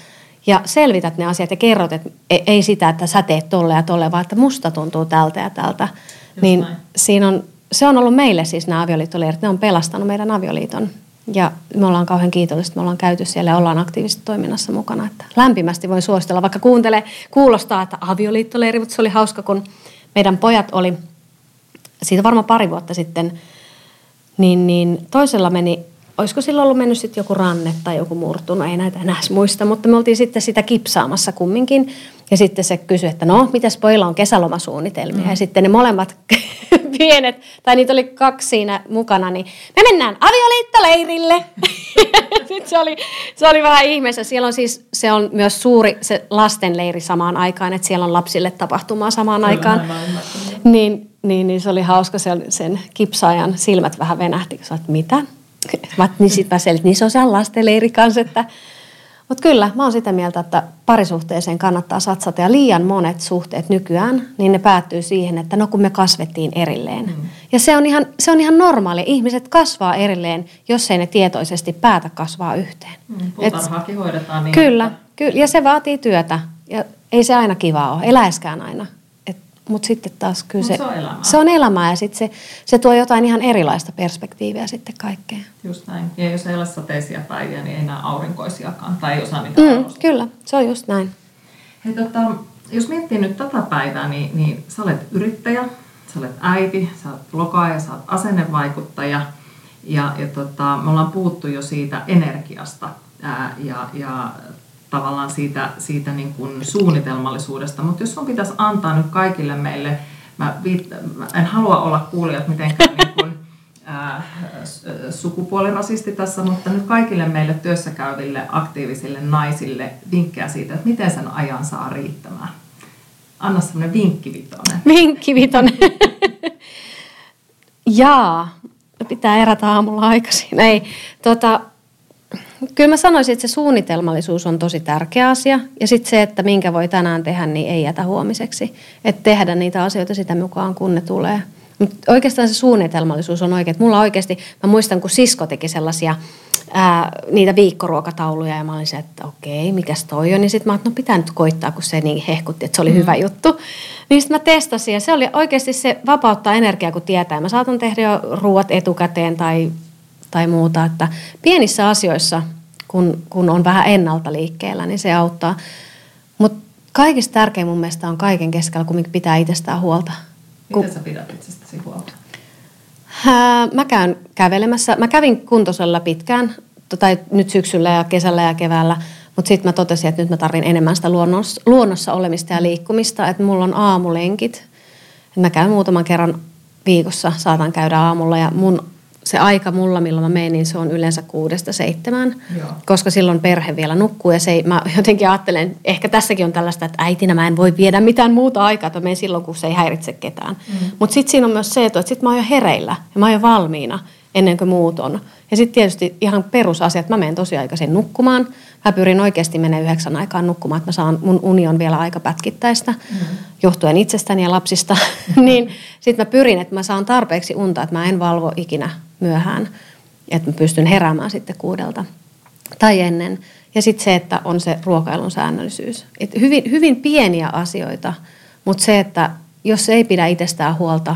B: ja selvität ne asiat ja kerrot, että e- ei sitä, että sä teet tolle ja tolle, vaan että musta tuntuu tältä ja tältä. Just niin siinä on, se on ollut meille siis nämä avioliittoleirit, ne on pelastanut meidän avioliiton Ja me ollaan kauhean kiitollisia, että me ollaan käyty siellä ja ollaan aktiivisesti toiminnassa mukana. Että lämpimästi voin suositella, vaikka kuuntelee, kuulostaa, että avioliittoleiri, mutta se oli hauska, kun meidän pojat oli, siitä varmaan pari vuotta sitten, niin, niin toisella meni, olisiko silloin ollut mennyt sitten joku ranne tai joku murtunut, ei näitä enää muista, mutta me oltiin sitten sitä kipsaamassa kumminkin. Ja sitten se kysyi, että no, mitäs pojilla on kesälomasuunnitelmia? Mm. Ja sitten ne molemmat pienet, tai niitä oli kaksi siinä mukana, niin me mennään avioliittoleirille. sitten se oli, se oli vähän ihmeessä. Siellä on siis, se on myös suuri se lastenleiri samaan aikaan, että siellä on lapsille tapahtumaa samaan Kyllä, aikaan. Niin, niin, niin, se oli hauska, sen, sen kipsaajan silmät vähän venähti, kun sä että mitä? Mä, niin sitten mä selitin, niin se on siellä lastenleiri kanssa, että mutta kyllä, mä oon sitä mieltä, että parisuhteeseen kannattaa satsata. Ja liian monet suhteet nykyään, niin ne päättyy siihen, että no kun me kasvettiin erilleen. Mm. Ja se on, ihan, se on ihan normaali. Ihmiset kasvaa erilleen, jos ei ne tietoisesti päätä kasvaa yhteen.
A: Mm, Puutarhaakin hoidetaan niin.
B: Kyllä, että... kyllä, ja se vaatii työtä. Ja ei se aina kiva ole, eläiskään aina. Mutta sitten taas kyllä se,
A: se, on elämää.
B: se on elämää ja sitten se, se tuo jotain ihan erilaista perspektiiviä sitten kaikkeen.
A: Just näin. Ja jos ei ole sateisia päiviä, niin ei enää aurinkoisiakaan tai ei osaa niitä
B: mm, Kyllä, se on just näin.
A: Hei, tota, jos miettii nyt tätä päivää, niin, niin sä olet yrittäjä, sä olet äiti, sä olet blogaaja, sä olet asennevaikuttaja ja, ja tota, me ollaan puhuttu jo siitä energiasta ää, ja, ja tavallaan siitä, siitä niin kuin suunnitelmallisuudesta. Mutta jos sun pitäisi antaa nyt kaikille meille, mä, viit, mä en halua olla kuulijat mitenkään niin kuin, ää, sukupuolirasisti tässä, mutta nyt kaikille meille työssä käyville aktiivisille naisille vinkkejä siitä, että miten sen ajan saa riittämään. Anna semmoinen vinkkivitonen.
B: Vinkkivitonen. Jaa, pitää erätä aamulla aikaisin. Ei, tota, Kyllä mä sanoisin, että se suunnitelmallisuus on tosi tärkeä asia. Ja sitten se, että minkä voi tänään tehdä, niin ei jätä huomiseksi. Että tehdä niitä asioita sitä mukaan, kun ne tulee. Mutta oikeastaan se suunnitelmallisuus on oikein. Mulla oikeasti, mä muistan, kun sisko teki sellaisia ää, niitä viikkoruokatauluja ja mä olin se, että okei, mikäs toi on. Niin sitten mä että no pitää nyt koittaa, kun se niin hehkutti, että se oli mm. hyvä juttu. Niin sitten mä testasin ja se oli oikeasti se vapauttaa energiaa, kun tietää. Mä saatan tehdä jo ruuat etukäteen tai tai muuta. Että pienissä asioissa, kun, kun on vähän ennalta liikkeellä, niin se auttaa. Mutta kaikista tärkein mun mielestä on kaiken keskellä, kun pitää itsestään huolta.
A: Miten kun... sä pidät itsestäsi huolta?
B: Mä käyn kävelemässä. Mä kävin kuntosella pitkään, tai nyt syksyllä ja kesällä ja keväällä, mutta sitten mä totesin, että nyt mä tarvin enemmän sitä luonnossa, luonnossa olemista ja liikkumista, että mulla on aamulenkit. Mä käyn muutaman kerran viikossa, saatan käydä aamulla ja mun se aika mulla, milloin mä menen, niin se on yleensä kuudesta seitsemään, Joo. koska silloin perhe vielä nukkuu ja se ei, mä jotenkin ajattelen, ehkä tässäkin on tällaista, että äitinä mä en voi viedä mitään muuta aikaa, että mä menen silloin, kun se ei häiritse ketään. Mm. Mutta sitten siinä on myös se, että sit mä oon jo hereillä ja mä oon jo valmiina ennen kuin muut on. Ja sitten tietysti ihan perusasiat, mä menen tosi aikaisin nukkumaan. Mä pyrin oikeasti menemään yhdeksän aikaan nukkumaan, että mä saan, mun uni on vielä aika pätkittäistä, mm-hmm. johtuen itsestäni ja lapsista. niin sitten mä pyrin, että mä saan tarpeeksi unta, että mä en valvo ikinä myöhään, että mä pystyn heräämään sitten kuudelta tai ennen. Ja sitten se, että on se ruokailun säännöllisyys. Et hyvin, hyvin pieniä asioita, mutta se, että jos ei pidä itsestään huolta,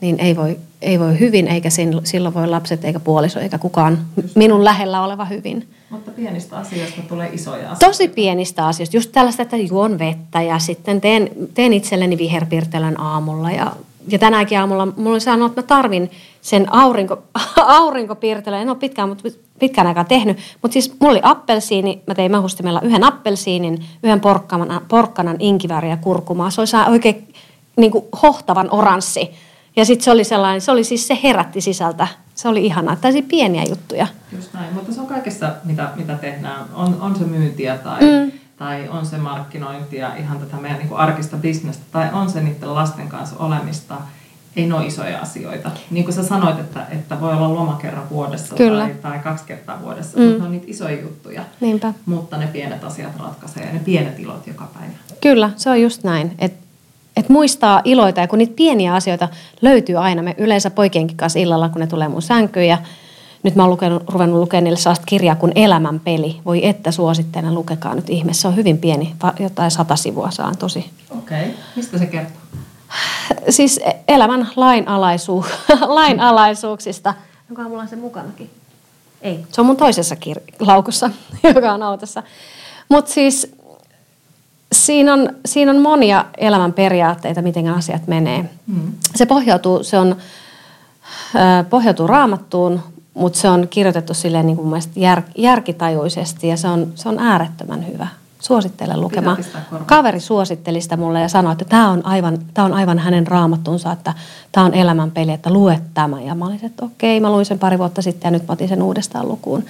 B: niin ei voi, ei voi hyvin, eikä silloin voi lapset eikä puoliso eikä kukaan minun lähellä oleva hyvin.
A: Mutta pienistä asioista tulee isoja asioita.
B: Tosi pienistä asioista. Just tällaista, että juon vettä ja sitten teen, teen itselleni viherpirtelän aamulla ja ja tänäänkin aamulla mulla oli sanonut, että mä tarvin sen aurinko, aurinkopiirtelön. En ole pitkään, mutta pitkään aikaa tehnyt. Mutta siis mulla oli appelsiini, mä tein mahustimella yhden appelsiinin, yhden porkkanan, porkkanan inkiväriä kurkumaa. Se oli oikein niin kuin hohtavan oranssi. Ja sitten se oli sellainen, se oli siis, se herätti sisältä. Se oli ihanaa. Tällaisia pieniä juttuja.
A: Just näin, mutta se on kaikessa, mitä, mitä tehdään. On, on se myyntiä tai... Mm tai on se markkinointia, ihan tätä meidän niin kuin arkista bisnestä, tai on se niiden lasten kanssa olemista, ei ne ole isoja asioita. Niin kuin sä sanoit, että, että voi olla loma kerran vuodessa Kyllä. Tai, tai kaksi kertaa vuodessa, mm. mutta ne on niitä isoja juttuja.
B: Niinpä.
A: Mutta ne pienet asiat ratkaisee ja ne pienet ilot joka päivä.
B: Kyllä, se on just näin. Että et muistaa iloita ja kun niitä pieniä asioita löytyy aina, me yleensä poikienkin kanssa illalla, kun ne tulee mun sänkyyn ja nyt mä oon lukenut, ruvennut lukemaan niille sellaista kirjaa kuin Elämän peli. Voi että suosittelen, lukekaa nyt ihme. Se on hyvin pieni, jotain sata sivua saan tosi.
A: Okei, okay. mistä se kertoo?
B: Siis elämän lainalaisuuksista. Onkohan mulla se mukanakin? Ei, se on mun toisessa kir- laukussa, joka on autossa. Mutta siis siinä on, siinä on monia elämän periaatteita, miten asiat menee. Mm. Se pohjautuu, se on, pohjautuu raamattuun, mutta se on kirjoitettu silleen niin kuin jär, järkitajuisesti ja se on, se on äärettömän hyvä. Suosittelen lukemaan. Kaveri suositteli sitä mulle ja sanoi, että tämä on aivan, tämä on aivan hänen raamattunsa, että tämä on elämänpeli, että lue tämä. Ja mä olin, että okei, mä luin sen pari vuotta sitten ja nyt mä otin sen uudestaan lukuun.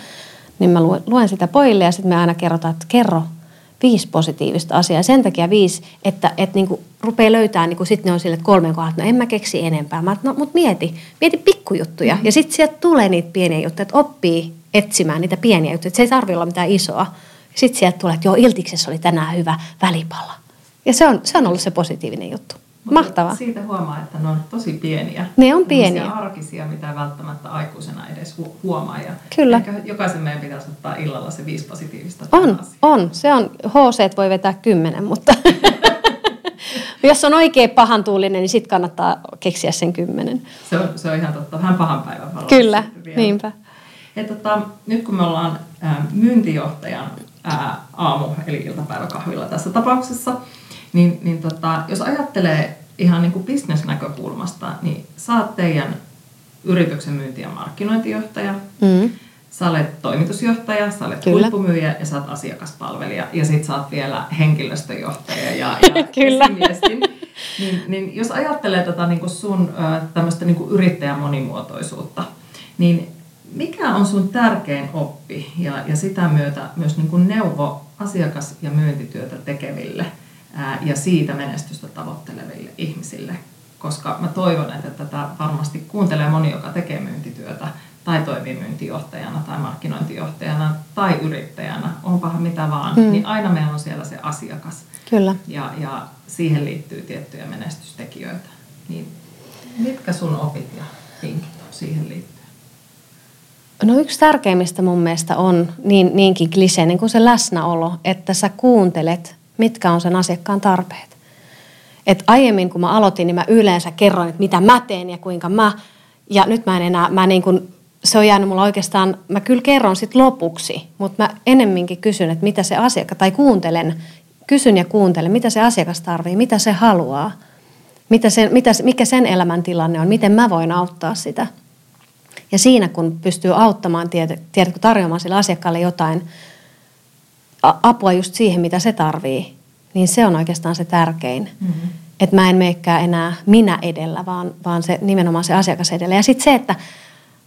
B: Niin mä luen sitä pojille ja sitten me aina kerrotaan, että kerro viisi positiivista asiaa. Sen takia viisi, että, että niin kuin rupeaa löytää, niin sitten ne on sille, kolmen kohdat, no en mä keksi enempää. Mä, no, mutta mieti, mieti pikkujuttuja. Mm-hmm. Ja sitten sieltä tulee niitä pieniä juttuja, että oppii etsimään niitä pieniä juttuja. Että se ei tarvitse olla mitään isoa. Sitten sieltä tulee, että joo, Iltiksessä oli tänään hyvä välipala. Ja se on, se on ollut se positiivinen juttu. Mutta Mahtavaa.
A: Siitä huomaa, että ne on tosi pieniä.
B: Ne on pieniä.
A: arkisia, mitä välttämättä aikuisena edes huomaa. Ja
B: Kyllä.
A: Ehkä jokaisen meidän pitäisi ottaa illalla se viisi positiivista.
B: On, on. Se on, HC voi vetää kymmenen, mutta jos on oikein pahan tuulinen, niin sitten kannattaa keksiä sen kymmenen.
A: Se on, se on ihan totta. Vähän pahan päivän valossa.
B: Kyllä, niinpä.
A: Ja tota, nyt kun me ollaan ää, myyntijohtajan ää, aamu- eli iltapäiväkahvilla tässä tapauksessa, niin, niin tota, jos ajattelee ihan niin kuin bisnesnäkökulmasta, niin sä oot teidän yrityksen myynti- ja markkinointijohtaja, mm. sä olet toimitusjohtaja, sä olet Kyllä. huippumyyjä ja sä olet asiakaspalvelija ja sit sä oot vielä henkilöstöjohtaja ja, ja
B: Kyllä.
A: Niin, niin jos ajattelee tätä niin kuin sun tämmöistä niin kuin yrittäjän monimuotoisuutta, niin mikä on sun tärkein oppi ja, ja sitä myötä myös niin kuin neuvo asiakas- ja myyntityötä tekeville – ja siitä menestystä tavoitteleville ihmisille. Koska mä toivon, että tätä varmasti kuuntelee moni, joka tekee myyntityötä tai toimii myyntijohtajana tai markkinointijohtajana tai yrittäjänä, onpahan mitä vaan, mm. niin aina meillä on siellä se asiakas.
B: Kyllä.
A: Ja, ja siihen liittyy tiettyjä menestystekijöitä. Niin mitkä sun opit ja vinkit on siihen liittyen?
B: No yksi tärkeimmistä mun mielestä on niin, niinkin kliseinen kuin se läsnäolo, että sä kuuntelet mitkä on sen asiakkaan tarpeet. Et aiemmin kun mä aloitin, niin mä yleensä kerroin, että mitä mä teen ja kuinka mä, ja nyt mä en enää, mä niin kuin, se on jäänyt mulla oikeastaan, mä kyllä kerron sit lopuksi, mutta mä enemminkin kysyn, että mitä se asiakas, tai kuuntelen, kysyn ja kuuntelen, mitä se asiakas tarvii, mitä se haluaa, mitä sen, mitä, mikä sen elämäntilanne on, miten mä voin auttaa sitä. Ja siinä kun pystyy auttamaan, tiedätkö, tarjoamaan sille asiakkaalle jotain, apua just siihen, mitä se tarvii, niin se on oikeastaan se tärkein. Mm-hmm. Että mä en meikään enää minä edellä, vaan, vaan se nimenomaan se asiakas edellä. Ja sitten se, että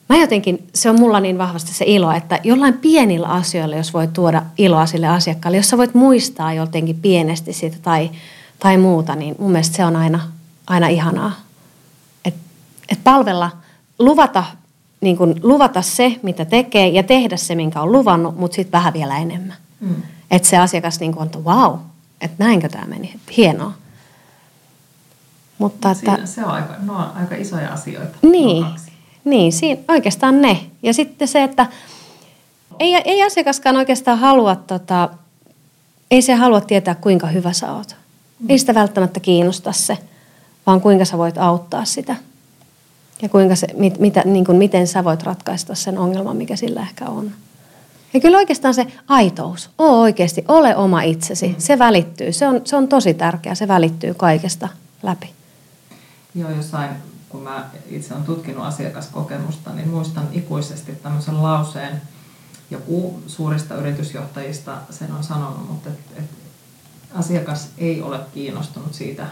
B: mä jotenkin, se on mulla niin vahvasti se ilo, että jollain pienillä asioilla, jos voit tuoda iloa sille asiakkaalle, jos sä voit muistaa jotenkin pienesti siitä tai, tai muuta, niin mun mielestä se on aina, aina ihanaa. Että et palvella, luvata, niin kun, luvata se, mitä tekee ja tehdä se, minkä on luvannut, mutta sitten vähän vielä enemmän. Mm. Että se asiakas niin kuin on, että wow, että näinkö tämä meni, hienoa.
A: Mutta että, se on aika, no on aika isoja asioita.
B: Niin, niin siinä, oikeastaan ne. Ja sitten se, että ei, ei asiakaskaan oikeastaan halua, tota, ei se halua tietää kuinka hyvä sä oot. Mm. Ei sitä välttämättä kiinnosta se, vaan kuinka sä voit auttaa sitä. Ja kuinka se, mit, mitä, niin kuin, miten sä voit ratkaista sen ongelman, mikä sillä ehkä on. Ja kyllä oikeastaan se aitous, oo oikeasti, ole oma itsesi, mm. se välittyy. Se on, se on tosi tärkeää, se välittyy kaikesta läpi.
A: Joo, jossain, kun mä itse olen tutkinut asiakaskokemusta, niin muistan ikuisesti tämmöisen lauseen, joku suurista yritysjohtajista sen on sanonut, mutta et, et asiakas ei ole kiinnostunut siitä,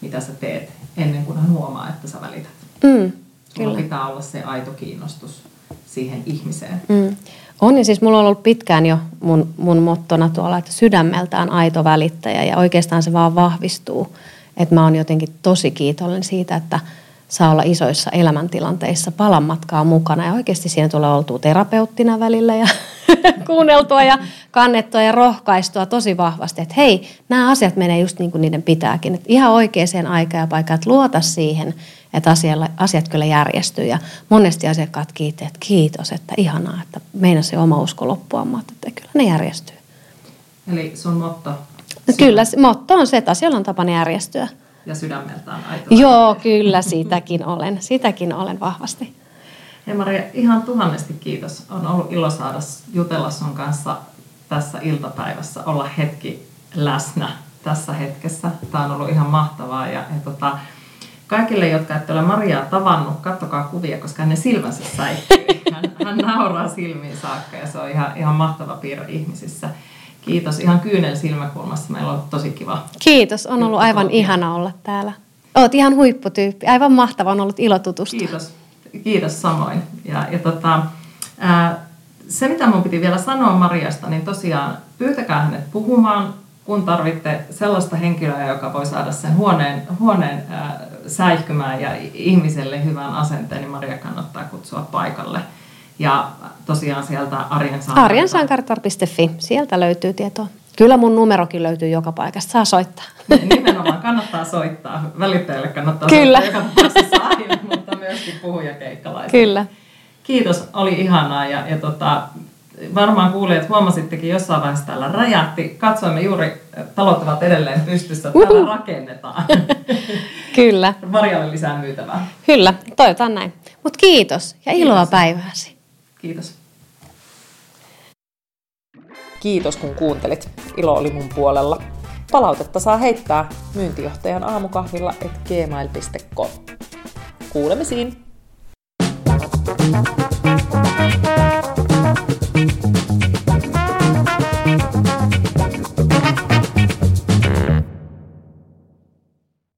A: mitä sä teet, ennen kuin hän huomaa, että sä välität. Mm, Sulla kyllä. pitää olla se aito kiinnostus siihen ihmiseen. Mm.
B: On ja siis mulla on ollut pitkään jo mun, mun mottona tuolla, että sydämeltään aito välittäjä ja oikeastaan se vaan vahvistuu. Että mä oon jotenkin tosi kiitollinen siitä, että saa olla isoissa elämäntilanteissa palan matkaa mukana. Ja oikeasti siinä tulee oltua terapeuttina välillä ja kuunneltua ja kannettua ja rohkaistua tosi vahvasti, että hei, nämä asiat menee just niin kuin niiden pitääkin. Että ihan oikeaan aikaan ja paikkaan, että luota siihen, että asialla, asiat kyllä järjestyy. Ja monesti asiakkaat kiittävät, että kiitos, että ihanaa, että meinasi se oma usko loppua, mutta että kyllä ne järjestyy.
A: Eli sun motto?
B: No kyllä, motto on se, että asioilla on tapana järjestyä.
A: Ja sydämeltään aito.
B: Joo, kyllä, sitäkin olen. Sitäkin olen vahvasti.
A: Hei Maria, ihan tuhannesti kiitos. On ollut ilo saada jutella sun kanssa tässä iltapäivässä, olla hetki läsnä tässä hetkessä. Tämä on ollut ihan mahtavaa. Ja, ja tota, kaikille, jotka ette ole Mariaa tavannut, kattokaa kuvia, koska hänen silmänsä säihkyy. Hän, hän nauraa silmiin saakka ja se on ihan, ihan mahtava piirre ihmisissä. Kiitos ihan kyynel silmäkulmassa. Meillä on tosi kiva.
B: Kiitos, on ollut aivan ihana olla täällä. Oot ihan huipputyyppi. Aivan mahtava, on ollut ilo tutustua.
A: Kiitos. Kiitos samoin. Ja, ja tota, ää, se, mitä minun piti vielä sanoa Mariasta, niin tosiaan pyytäkää hänet puhumaan, kun tarvitte sellaista henkilöä, joka voi saada sen huoneen, huoneen ää, säihkymään ja ihmiselle hyvän asenteen, niin Maria kannattaa kutsua paikalle. Ja tosiaan sieltä
B: arjensankar.fi, sieltä löytyy tietoa. Kyllä mun numerokin löytyy joka paikasta, saa soittaa.
A: Nimenomaan kannattaa soittaa. Välittäjälle kannattaa
B: Kyllä.
A: soittaa joka tapauksessa mutta myöskin puhujakeikkalaisille.
B: Kyllä.
A: Kiitos, oli ihanaa ja, ja tota, varmaan kuulijat huomasittekin jossain vaiheessa täällä räjähti. Katsoimme juuri, talot ovat edelleen pystyssä, täällä Uhu. rakennetaan.
B: Kyllä.
A: Marjalle lisää myytävää.
B: Kyllä, toivotaan näin. Mutta kiitos ja iloa kiitos. päivääsi.
A: Kiitos.
C: Kiitos kun kuuntelit. Ilo oli mun puolella. Palautetta saa heittää myyntijohtajan aamukahvilla et gmail.com. Kuulemisiin! Thank you. Thank you.